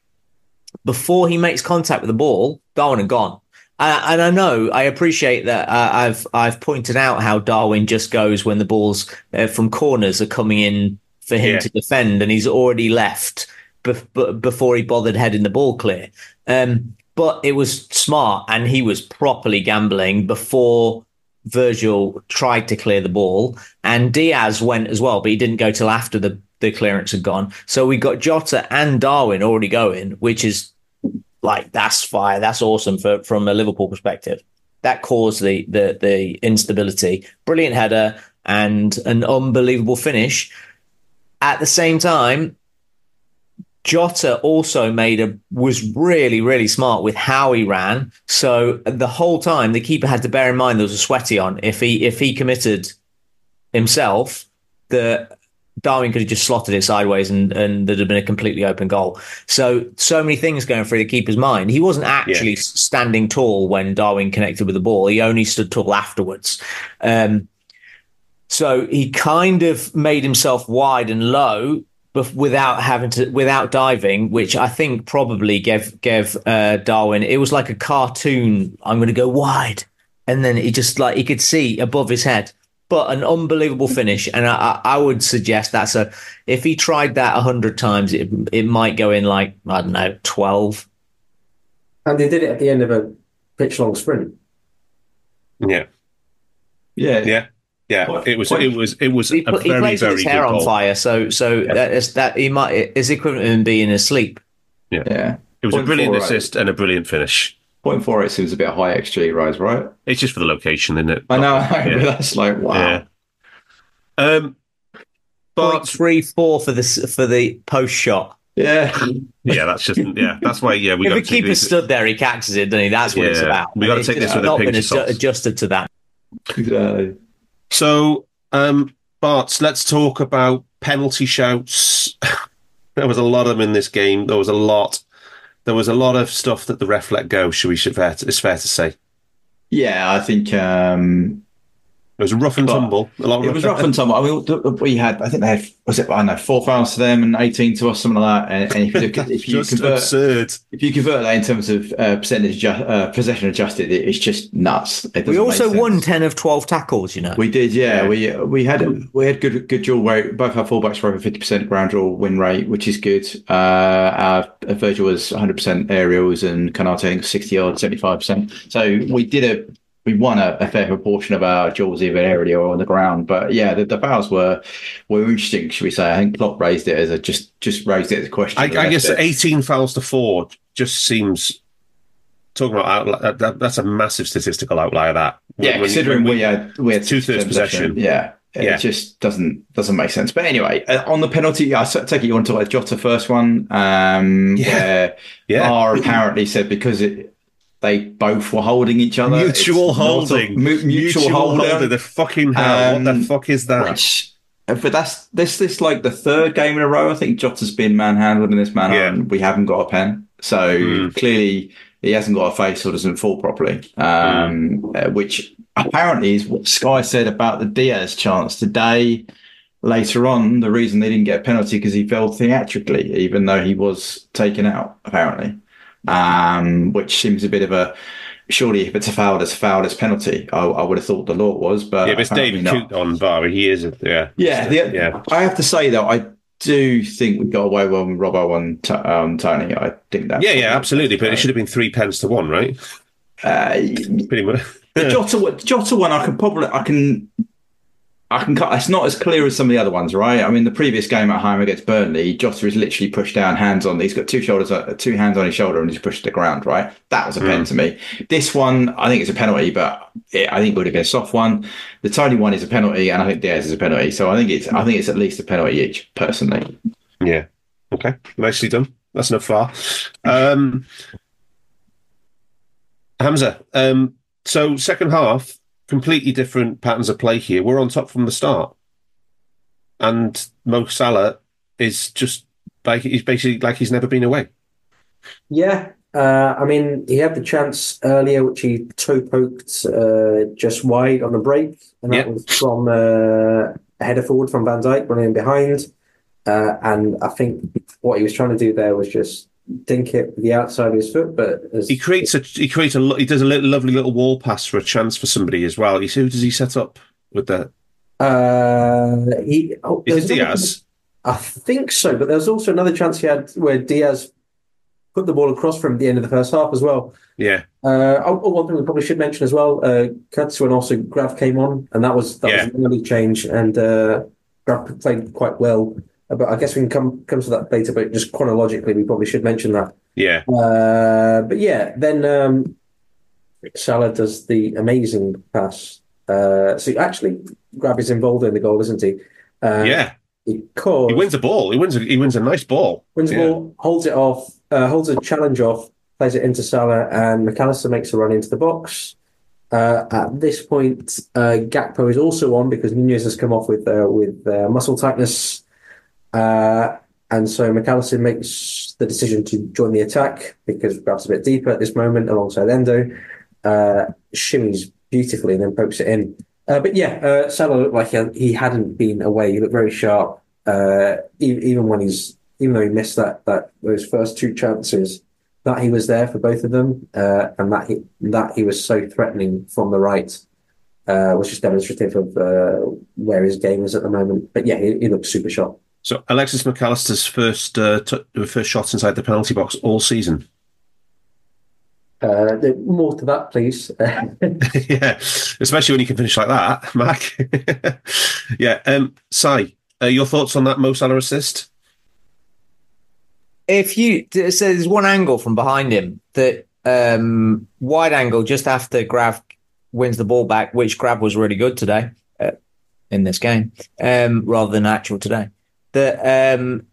before he makes contact with the ball, Darwin had gone. Uh, and I know I appreciate that. Uh, I've I've pointed out how Darwin just goes when the balls uh, from corners are coming in for him Yeah. to defend, and he's already left bef- b- before he bothered heading the ball clear. Um, but it was smart, and he was properly gambling before Virgil tried to clear the ball, and Diaz went as well, but he didn't go till after the the clearance had gone. So we got Jota and Darwin already going, which is like that's fire. That's awesome for from a Liverpool perspective. That caused the the the instability. Brilliant header and an unbelievable finish. At the same time, Jota also made a was really really smart with how he ran. So the whole time the keeper had to bear in mind there was a sweaty on. If he if he committed himself, the Darwin could have just slotted it sideways and, and there'd have been a completely open goal. So, so many things going through the keeper's mind. He wasn't actually Yeah. standing tall when Darwin connected with the ball. He only stood tall afterwards. Um, so he kind of made himself wide and low without having to, without diving, which I think probably gave, gave, uh, Darwin, it was like a cartoon. I'm going to go wide. And then he just like, he could see above his head. but an unbelievable finish. And I, I would suggest that's a if he tried that a hundred times, it it might go in like I don't know twelve. And they did it at the end of a pitch long sprint. Yeah, Yeah, yeah, yeah. What- It was, what- it was, it was He, a put, he very, plays very his good hair on goal. fire, so so that is that he might is equivalent to him being asleep. yeah. yeah. It was a brilliant four, right. assist and a brilliant finish. Point four eight seems a bit high XG rise, right? It's just for the location, isn't it? I know, Yeah. that's like wow. Yeah. Um, Point but three four for the s- for the post shot. Yeah, yeah, that's just yeah. That's why yeah we If got the to take keeper these- stood there, he catches it, doesn't he? That's what it's about. We gotta take it's this with a not pinch of salt. adjusted to that. exactly. So, um, Bart, let's talk about penalty shouts. there was a lot of them in this game. There was a lot. There was a lot of stuff that the ref let go. Should we? Should fair to, it's fair to say Yeah, I think um, it was a rough and But tumble. A lot of it was rough and tumble. I mean, we had, I think they had, was it, I don't know, four fouls to them and 18 to us, something like that. And, and if you look at, if you just convert, absurd. if you convert that in terms of uh, percentage, ju- uh, possession adjusted, it, it's just nuts. It We also won ten of twelve tackles. You know, We did, yeah. We we had we had good good duel rate. Both our fullbacks were over fifty percent ground draw win rate, which is good. Uh, our our Virgil was one hundred percent aerials, and Konaté I think sixty yards, seventy five percent. So we did a we won a, a fair proportion of our duels either aerial or on the ground. But yeah, the, the fouls were were interesting. Should we say? I think Klopp raised it as a just just raised it as a question. I, I guess of it. eighteen fouls to four just seems talking about outli- that, that, that's a massive statistical outlier. That Yeah, When- considering when we had we had Two-thirds 60% possession. Yeah. Yeah. It just doesn't doesn't make sense. But anyway, uh, on the penalty, I take it you want to talk about Jota first one, um, Yeah. where Yeah. R apparently said because it they both were holding each other. mutual it's not a- holding, mu- mutual, holder. The fucking hell! what the Um, fuck is that? Which, uh, but that's this this like the third game in a row. I think Jota's been manhandled in this manner, Yeah. and we haven't got a pen. So Mm. clearly he hasn't got a face or doesn't fall properly. Um, Hmm. uh, which apparently is what Sky said about the Diaz chance today. Later on, the reason they didn't get a penalty because he fell theatrically, even though he was taken out. Apparently, um, which seems a bit of a. Surely, if it's a foul, it's a foul, it's penalty. I, I would have thought the law was, but yeah, but it's David not. On bar. He is, a, yeah, Yeah, the, yeah. I have to say though, I do think we got away well with Robbo and T- um, Toney. I think that. Yeah, yeah, absolutely. But it should have been three pence to one, right? Uh, Pretty much. the Jota, Jota one, I can probably, I can, I can cut. It's not as clear as some of the other ones, right? I mean, the previous game at home against Burnley, Jota is literally pushed down, hands on. He's got two shoulders, uh, two hands on his shoulder, and he's pushed to the ground, right? That was a pen to me. This one, I think it's a penalty, but it, I think it would have been a soft one. The Toney one is a penalty, and I think Diaz is a penalty. So I think it's, I think it's at least a penalty each, personally. Yeah. Okay. Nicely done. That's enough far. Um, Hamzah. Um, so second half, completely different patterns of play here. We're on top from the start, and Mo Salah is just like he's basically like he's never been away. Yeah, uh, I mean, he had the chance earlier, which he toe poked uh, just wide on the break, and that Yeah. was from uh, a header forward from Van Dijk running behind. Uh, and I think what he was trying to do there was just dink it with the outside of his foot, but as, He creates a he creates a he does a little, lovely little wall pass for a chance for somebody as well. He's, who does he set up with that? uh, he oh, Is it another- Diaz? I think so, but there's also another chance he had where Diaz put the ball across from the end of the first half as well. Yeah, Uh, oh, oh, one thing we probably should mention as well, uh, Katsu and also Graf came on, and that was that Yeah. was an early change, and uh, Graf played quite well. But I guess we can come come to that later. But just chronologically, we probably should mention that. yeah, Uh, but yeah, then um, Salah does the amazing pass. Uh, so actually, Graf is involved in the goal, isn't he? Uh, yeah. because He wins a ball. He wins. A, he wins a nice ball. Wins the Yeah. ball, holds it off, uh, holds a challenge off, plays it into Salah, and McAllister makes a run into the box. Uh, at this point, uh, Gakpo is also on because Nunez has come off with uh, with uh, muscle tightness, and so McAllister makes the decision to join the attack because perhaps a bit deeper at this moment alongside Endo. Uh, shimmies beautifully and then pokes it in. Uh, but yeah, uh, Salah looked like he, he hadn't been away. He looked very sharp, uh, even, even when he's even though he missed that that those first two chances, that he was there for both of them, uh, and that he that he was so threatening from the right. uh, which is demonstrative of uh, where his game is at the moment. But yeah, he, he looks super sharp. So Alexis McAllister's first uh, t- first shots inside the penalty box all season. Uh, more to that, please. yeah, especially when you can finish like that, Mac. yeah, um, Si, uh, your thoughts on that Mo Salah assist? If you so there's one angle from behind him that um, wide angle just after Grab wins the ball back, which Grab was really good today uh, in this game, um, rather than actual today. That um,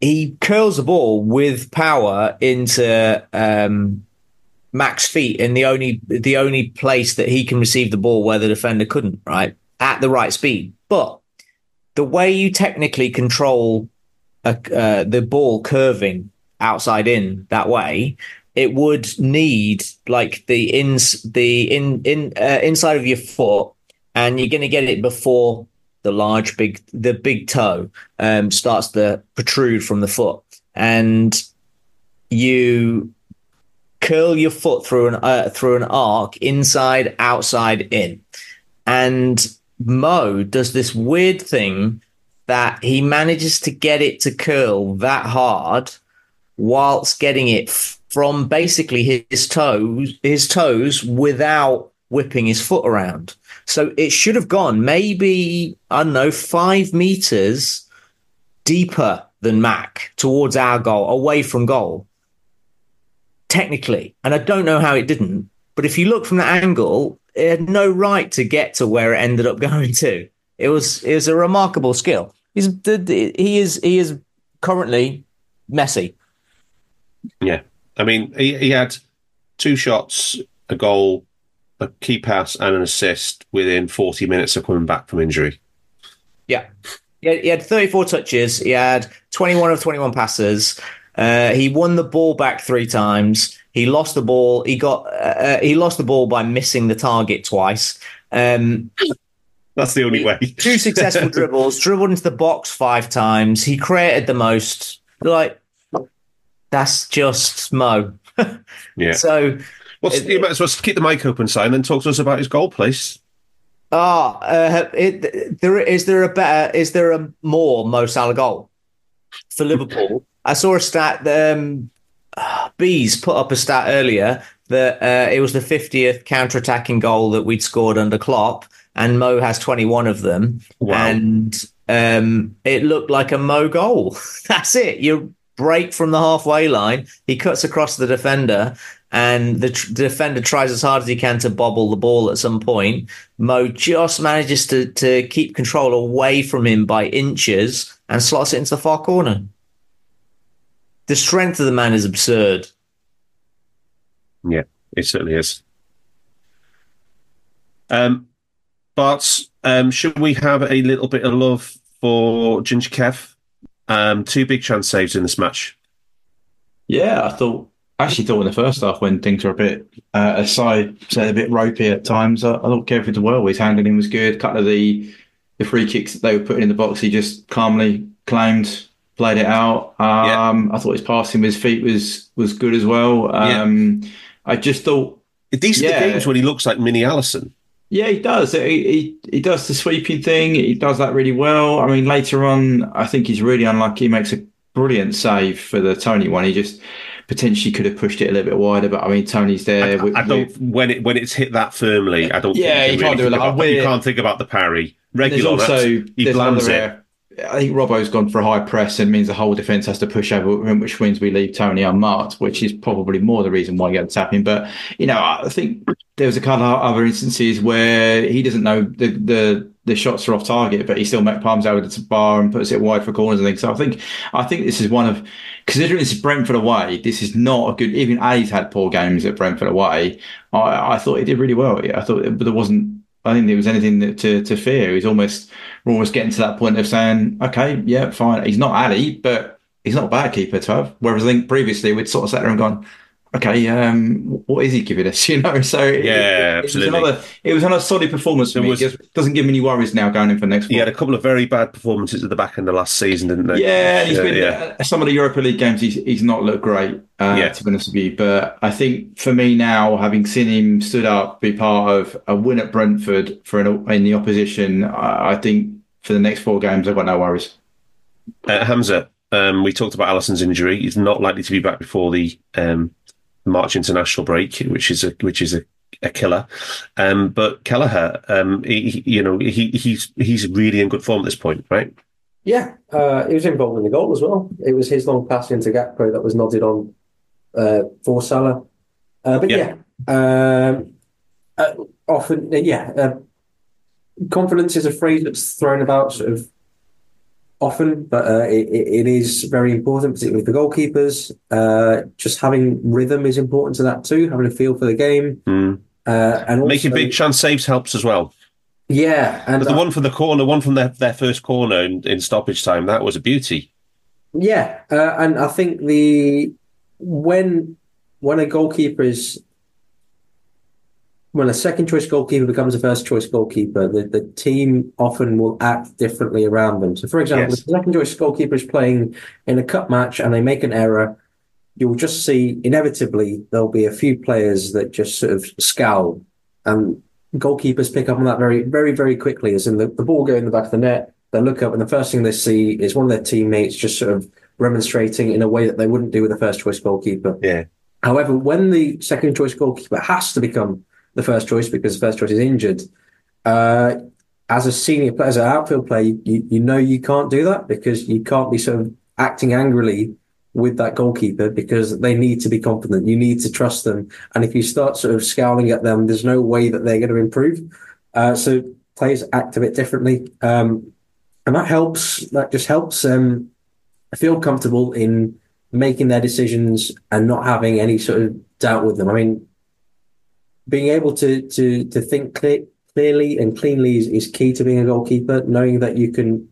he curls the ball with power into um, Mac's feet in the only the only place that he can receive the ball where the defender couldn't, right? At the right speed. But the way you technically control a, uh, the ball curving outside in that way, it would need like the ins the in in uh, inside of your foot, and you're going to get it before the large big the big toe um, starts to protrude from the foot, and you curl your foot through an uh, through an arc inside outside in. And mo does this weird thing that he manages to get it to curl that hard whilst getting it from basically his toes his toes without whipping his foot around so it should have gone maybe i don't know five meters deeper than mac towards our goal away from goal technically, and I don't know how it didn't. But if you look from that angle, it had no right to get to where it ended up going to. It was it was a remarkable skill. He's he is he is currently Messi. Yeah, I mean he, he had two shots, a goal, a key pass, and an assist within forty minutes of coming back from injury. Yeah, he had, he had thirty four touches. He had twenty one of twenty one passes. Uh, he won the ball back three times. He lost the ball. He got uh, he lost the ball by missing the target twice. Um, That's the only he, way. two successful dribbles, dribbled into the box five times. He created the most. Like that's just Mo. yeah. So, well, you might as well keep the mic open, Simon, and talk to us about his goal, please. Ah, uh, it, there is there a better is there a more Mo Salah goal for Liverpool? I saw a stat. That, um, Bees put up a stat earlier that uh, it was the 50th counter-attacking goal that we'd scored under Klopp, and Mo has 21 of them. Wow. And um, it looked like a Mo goal. That's it. You break from the halfway line. He cuts across the defender, and the, tr- the, defender tries as hard as he can to bobble the ball at some point. Mo just manages to, to keep control away from him by inches and slots it into the far corner the strength of the man is absurd. Yeah, it certainly is. Um, but um, should we have a little bit of love for Ginger Kev? Um, two big chance saves in this match. Yeah, I thought. I actually thought in the first half when things were a bit uh, aside, said a bit ropey at times. I, I thought Kev did well. His handling was good. A couple of the the free kicks that they were putting in the box, he just calmly claimed played it out. Um, yeah. I thought his passing with his feet was was good as well. Um, yeah. I just thought these are yeah, the games when he looks like Mini Alisson. Yeah, he does. He, he, he does the sweeping thing. He does that really well. I mean, later on, I think he's really unlucky. He makes a brilliant save for the Toney one. He just potentially could have pushed it a little bit wider, but I mean, Toney's there. I, with, I don't with, when it when it's hit that firmly. I don't. Yeah, you, can't really do it. Like, you can't think about the parry. Regular, also he blands it. I think Robbo's gone for a high press and means the whole defence has to push over him, which means we leave Toney unmarked, which is probably more the reason why he got tapping. But you know, I think there was a couple of other instances where he doesn't know the the, the shots are off target, but he still met palms out with the bar and puts it wide for corners and things. So I think I think this is one of considering this is Brentford away, this is not a good. Even Ali's had poor games at Brentford away. I, I thought he did really well. I thought, but there wasn't I think there was anything that, to, to fear. He's almost we're almost getting to that point of saying, okay, yeah, fine. He's not Ali, but he's not a bad keeper to have. Whereas I think previously we'd sort of sat there and gone, okay, um, what is he giving us? You know, so it- Yeah, it, absolutely. It was, another, it was another solid performance for There me. was- It doesn't give me any worries now going in for next. One. He had a couple of very bad performances at the back end of last season, didn't they? Yeah, he's yeah, been yeah. uh, some of the Europa League games. He's he's not looked great. Uh, Yeah. to be honest with you, but I think for me now, having seen him stood up, be part of a win at Brentford for an, in the opposition, I, I think for the next four games, I've got no worries. Uh, Hamzah, um, we talked about Alisson's injury. He's not likely to be back before the um, March international break, which is a which is a, a killer. Um, but Kelleher, um, he, you know, he he's he's really in good form at this point, right? Yeah, uh, he was involved in the goal as well. It was his long pass into Gakpo that was nodded on uh, for Salah. Uh, but Yeah. yeah, um, uh, often, yeah, uh, confidence is a phrase that's thrown about sort of often, but uh, it, it is very important, particularly for goalkeepers. Uh, just having rhythm is important to that too, having a feel for the game. Mm. Uh, and also, Making big chance saves helps as well. yeah, and But the one from the corner, one from their, their first corner in, in stoppage time, that was a beauty. Yeah, uh, and I think the when when a goalkeeper is when a second choice goalkeeper becomes a first choice goalkeeper, the, the team often will act differently around them. So, for example, Yes. if the second choice goalkeeper is playing in a cup match and they make an error, you'll just see inevitably there'll be a few players that just sort of scowl, and goalkeepers pick up on that very, very, very quickly. As in the, the ball go in the back of the net, they look up, and the first thing they see is one of their teammates just sort of remonstrating in a way that they wouldn't do with a first choice goalkeeper. Yeah. However, when the second choice goalkeeper has to become the first choice because the first choice is injured, uh, as a senior player, as an outfield player, you, you, know you can't do that because you can't be sort of acting angrily with that goalkeeper because they need to be confident. You need to trust them. And if you start sort of scowling at them, there's no way that they're going to improve. Uh, so players act a bit differently. Um, and that helps, that just helps them feel comfortable in making their decisions and not having any sort of doubt with them. I mean, being able to to to think clear, clearly and cleanly is, is key to being a goalkeeper. Knowing that you can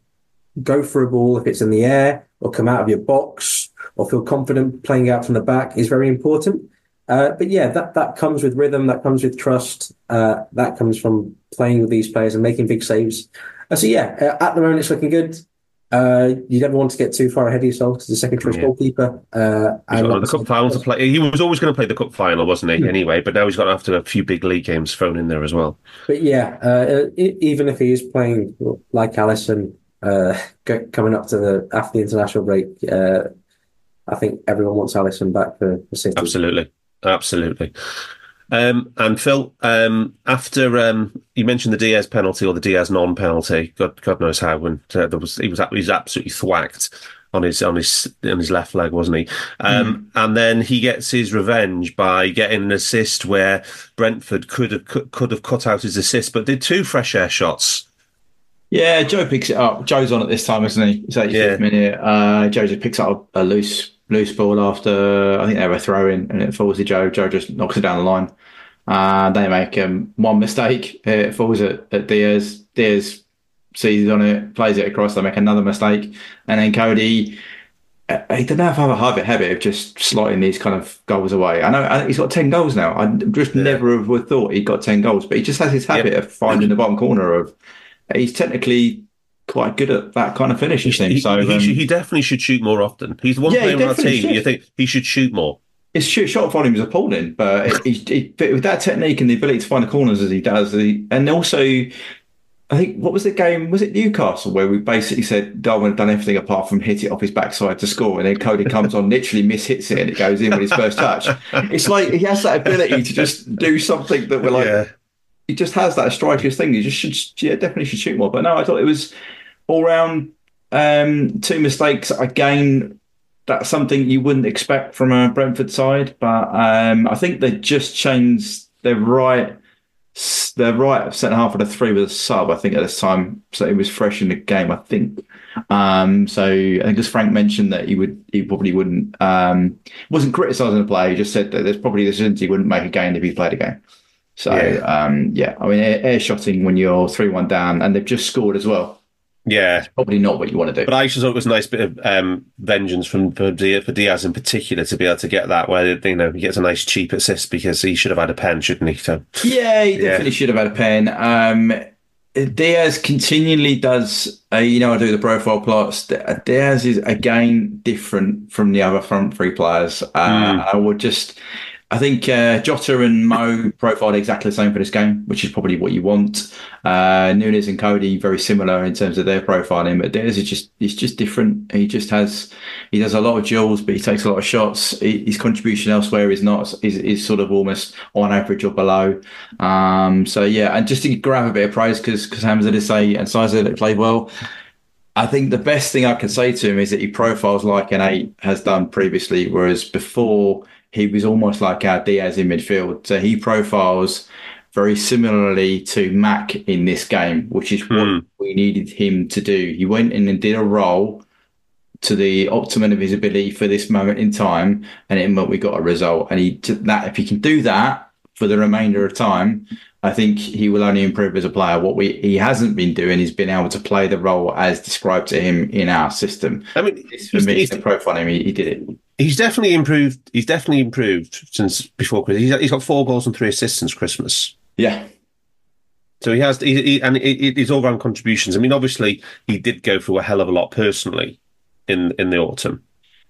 go for a ball if it's in the air or come out of your box or feel confident playing out from the back is very important. Uh, but yeah, that, that comes with rhythm, that comes with trust, uh, that comes from playing with these players and making big saves. Uh, so yeah, uh, at the moment it's looking good. Uh, you never want to get too far ahead of yourself as a second choice Yeah. goalkeeper. Uh, and got like the cup final to play. He was always going to play the cup final, wasn't he? Anyway, but now he's got to have to have a few big league games thrown in there as well. But yeah, uh, even if he is playing like Alisson, uh, coming up to the after the international break, uh, I think everyone wants Alisson back for, for City. Absolutely, absolutely. Um, and Phil, um, after um, you mentioned the Diaz penalty or the Diaz non-penalty, God, God knows how, when uh, there was he was he was absolutely thwacked on his on his on his left leg, wasn't he? Um, And then he gets his revenge by getting an assist where Brentford could have could, could have cut out his assist, but did two fresh air shots. Yeah, Joe picks it up. Joe's on at this time, isn't he? It's 85th Yeah. minute. Uh, Joe just picks up a loose loose ball after I think they were throwing, and it falls to Joe. Joe just knocks it down the line. Uh, they make um, one mistake. It falls at, at Diaz. Diaz seizes on it, plays it across. They make another mistake, and then Cody. uh, He doesn't have a habit, habit of just slotting these kind of goals away. I know he's got ten goals now. I just never have thought he'd got ten goals, but he just has his habit of finding the bottom corner of. He's technically quite good at that kind of finish. He, So he, um, should- he definitely should shoot more often. He's the one Yeah, player on our team. You think he should shoot more? his shot shot volume is appalling, but it, he, he, with that technique and the ability to find the corners as he does, he, and also, I think what was the game? Was it Newcastle where we basically said Darwin had done everything apart from hit it off his backside to score, and then Cody comes on, literally mishits it, and it goes in with his first touch. It's like he has that ability to just do something that we're like. yeah. He just has that strikers thing. He just should, yeah, definitely should shoot more. But no, I thought it was all round um, two mistakes again that's something you wouldn't expect from a Brentford side, but um, I think they just changed their right. Their right centre half of the three was a sub, I think, at this time, so it was fresh in the game. I think. Um, so I think as Frank mentioned that he would, he probably wouldn't, um, wasn't criticising the player. He just said that there's probably decisions he wouldn't make again if he played again. So Yeah. um, yeah, I mean, air, air shotting when you're three one down and they've just scored as well. Yeah, probably not what you want to do. but I just thought it was a nice bit of um, vengeance from for Diaz, for Diaz in particular to be able to get that where you know he gets a nice cheap assist because he should have had a pen, shouldn't he? So Yeah, he Yeah. definitely should have had a pen. Um, Diaz continually does, uh, you know, I do the profile plots. Diaz is again different from the other front three players. Uh, I would just, I think uh, Jota and Mo profiled exactly the same for this game, which is probably what you want. Uh, Nunez and Cody very similar in terms of their profiling, but Diaz is just he's just different. He just has he does a lot of duels, but he takes a lot of shots. He- His contribution elsewhere is not is, is sort of almost on average or below. Um, so yeah, and just to grab a bit of praise because because Hamzah did say and Sizer that played well. I think the best thing I can say to him is that he profiles like an eight has done previously, whereas before he was almost like our Diaz in midfield. So he profiles very similarly to Mac in this game, which is what hmm. we needed him to do. He went in and did a role to the optimum of his ability for this moment in time, and it meant we got a result. And he that if he can do that for the remainder of time, I think he will only improve as a player. What we he hasn't been doing is been able to play the role as described to him in our system. I mean, This, for he's, me, he's, the profile him, he, he did it. He's definitely improved. He's definitely improved since before Christmas. He's, he's got four goals and three assists since Christmas. Yeah, So he has, he, he, and his all-round contributions. I mean, obviously, he did go through a hell of a lot personally in in the autumn.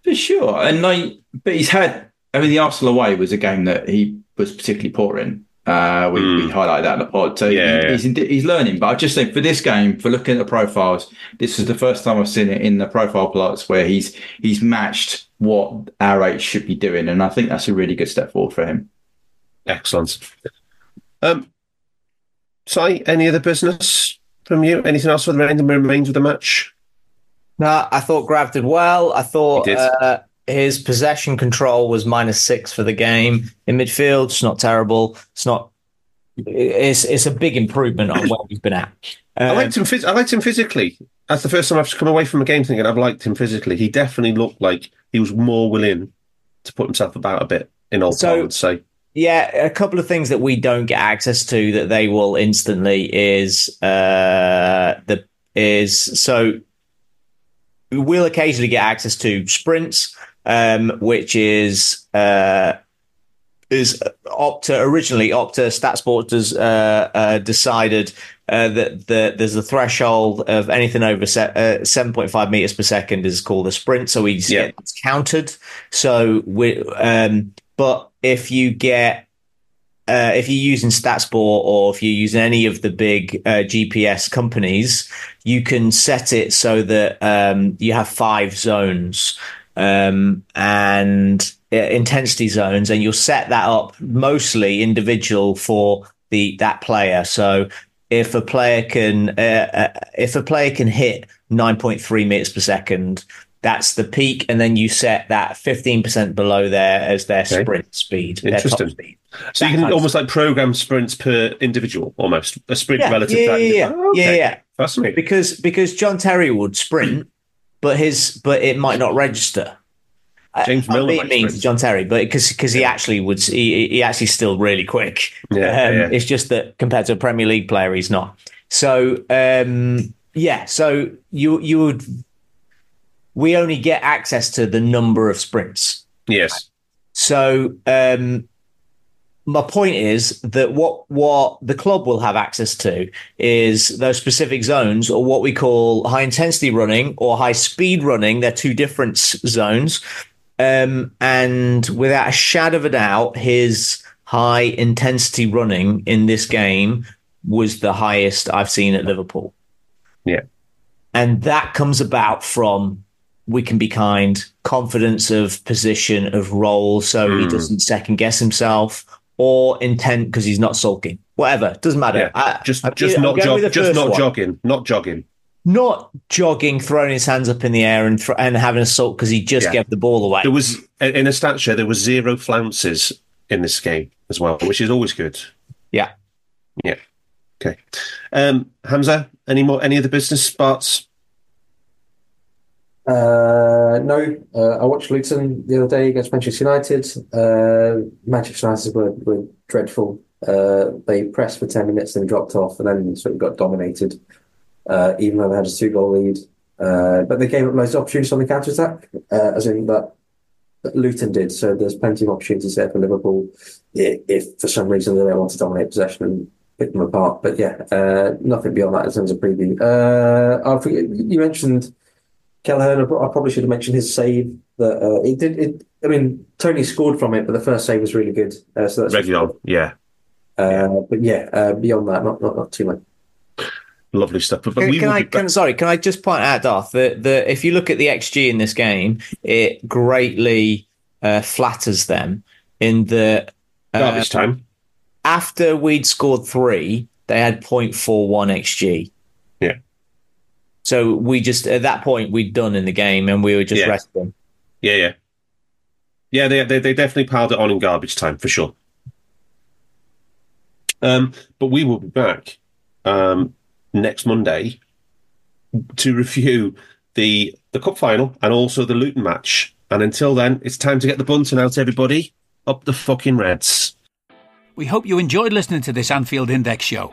for sure. And like, but he's had. I mean, the Arsenal away was a game that he was particularly poor in. Uh, we, we highlighted that in the pod. So Hmm. Yeah, he, he's he's learning. But I just think for this game, for looking at the profiles, this is the first time I've seen it in the profile plots where he's he's matched what our eight should be doing, and I think that's a really good step forward for him. Excellent. Um, Si, any other business from you? Anything else for the remainder remains of the match? No, I thought Grav did well. I thought He did. uh, his possession control was minus six for the game. In midfield, it's not terrible. It's not. It's it's a big improvement on where we've been at. I Um, liked him. Phys- I liked him physically. That's the first time I've come away from a game thinking I've liked him physically. He definitely looked like he was more willing to put himself about a bit in old So- I would say. Yeah, a couple of things that we don't get access to that they will instantly is uh the is so we'll occasionally get access to sprints, um, which is uh is Opta originally Opta StatSport has uh, uh, decided uh, that the, there's a threshold of anything over se- uh, 7.5 meters per second is called a sprint, so we Yeah. get it's counted. So we, um, but if you get uh, if you're using StatSport or if you're using any of the big uh, GPS companies, you can set it so that um, you have five zones um, and uh, intensity zones, and you'll set that up mostly individual for the that player. So if a player can uh, uh, if a player can hit 9.3 meters per second, that's the peak, and then you set that 15% below there as their Okay. sprint speed, their top Interesting. speed. So you can almost like program sprints per individual, almost a sprint Yeah, relative yeah, to that. yeah, yeah. Oh, okay. Yeah, yeah. Fascinating. because because John Terry would sprint, but his but it might not register. James I Milner mean, sprint. John Terry, but because because he actually would he he actually still really quick. Yeah, um, yeah. It's just that compared to a Premier League player, he's not. So um, yeah, so you you would we only get access to the number of sprints. Yes. So um, my point is that what what the club will have access to is those specific zones, or what we call high intensity running or high speed running. They're two different zones, um, and without a shadow of a doubt, his high intensity running in this game was the highest I've seen at Liverpool. Yeah. And that comes about from we can be kind, confidence of position, of role, so he Mm. doesn't second guess himself, or intent because he's not sulking. Whatever, doesn't matter. Yeah. I- Just I'm- just I'm not jog, just not one. jogging. Not jogging. Not jogging, throwing his hands up in the air and and having a sulk because he just Yeah. gave the ball away. There was in a stat show there was zero flounces in this game as well, which is always good. yeah. Yeah. Okay. Um, Hamzah, any more any other business spots? Uh, no, uh, I watched Luton the other day against Manchester United. Uh, Manchester United were, were dreadful. Uh, they pressed for 10 minutes and dropped off and then sort of got dominated. uh, even though they had a two goal lead. Uh, but they gave up loads of opportunities on the counter attack, as in that, Luton did. So there's plenty of opportunities there for Liverpool if, if for some reason they don't want to dominate possession and pick them apart. But yeah, nothing beyond that in terms of preview. I forget, you mentioned Kelleher. I probably should have mentioned his save. That uh, it did. It, I mean, Toney scored from it, but the first save was really good. Uh, so that's Regular, yeah. uh, But yeah, uh, beyond that, not not, not too much. Lovely stuff. But, but Can, we can I, can, sorry, can I just point out, Darth, that the, if you look at the XG in this game, it greatly uh, flatters them in the uh, garbage time. after we'd scored three, they had 0.41 XG. Yeah. So we just, at that point, we'd done in the game and we were just Yeah. resting. Yeah, yeah. Yeah, they, they they definitely piled it on in garbage time for sure. Um, but we will be back um, next Monday to review the the cup final and also the Luton match. And until then, it's time to get the bunting out, everybody. Up the fucking Reds. We hope you enjoyed listening to this Anfield Index show.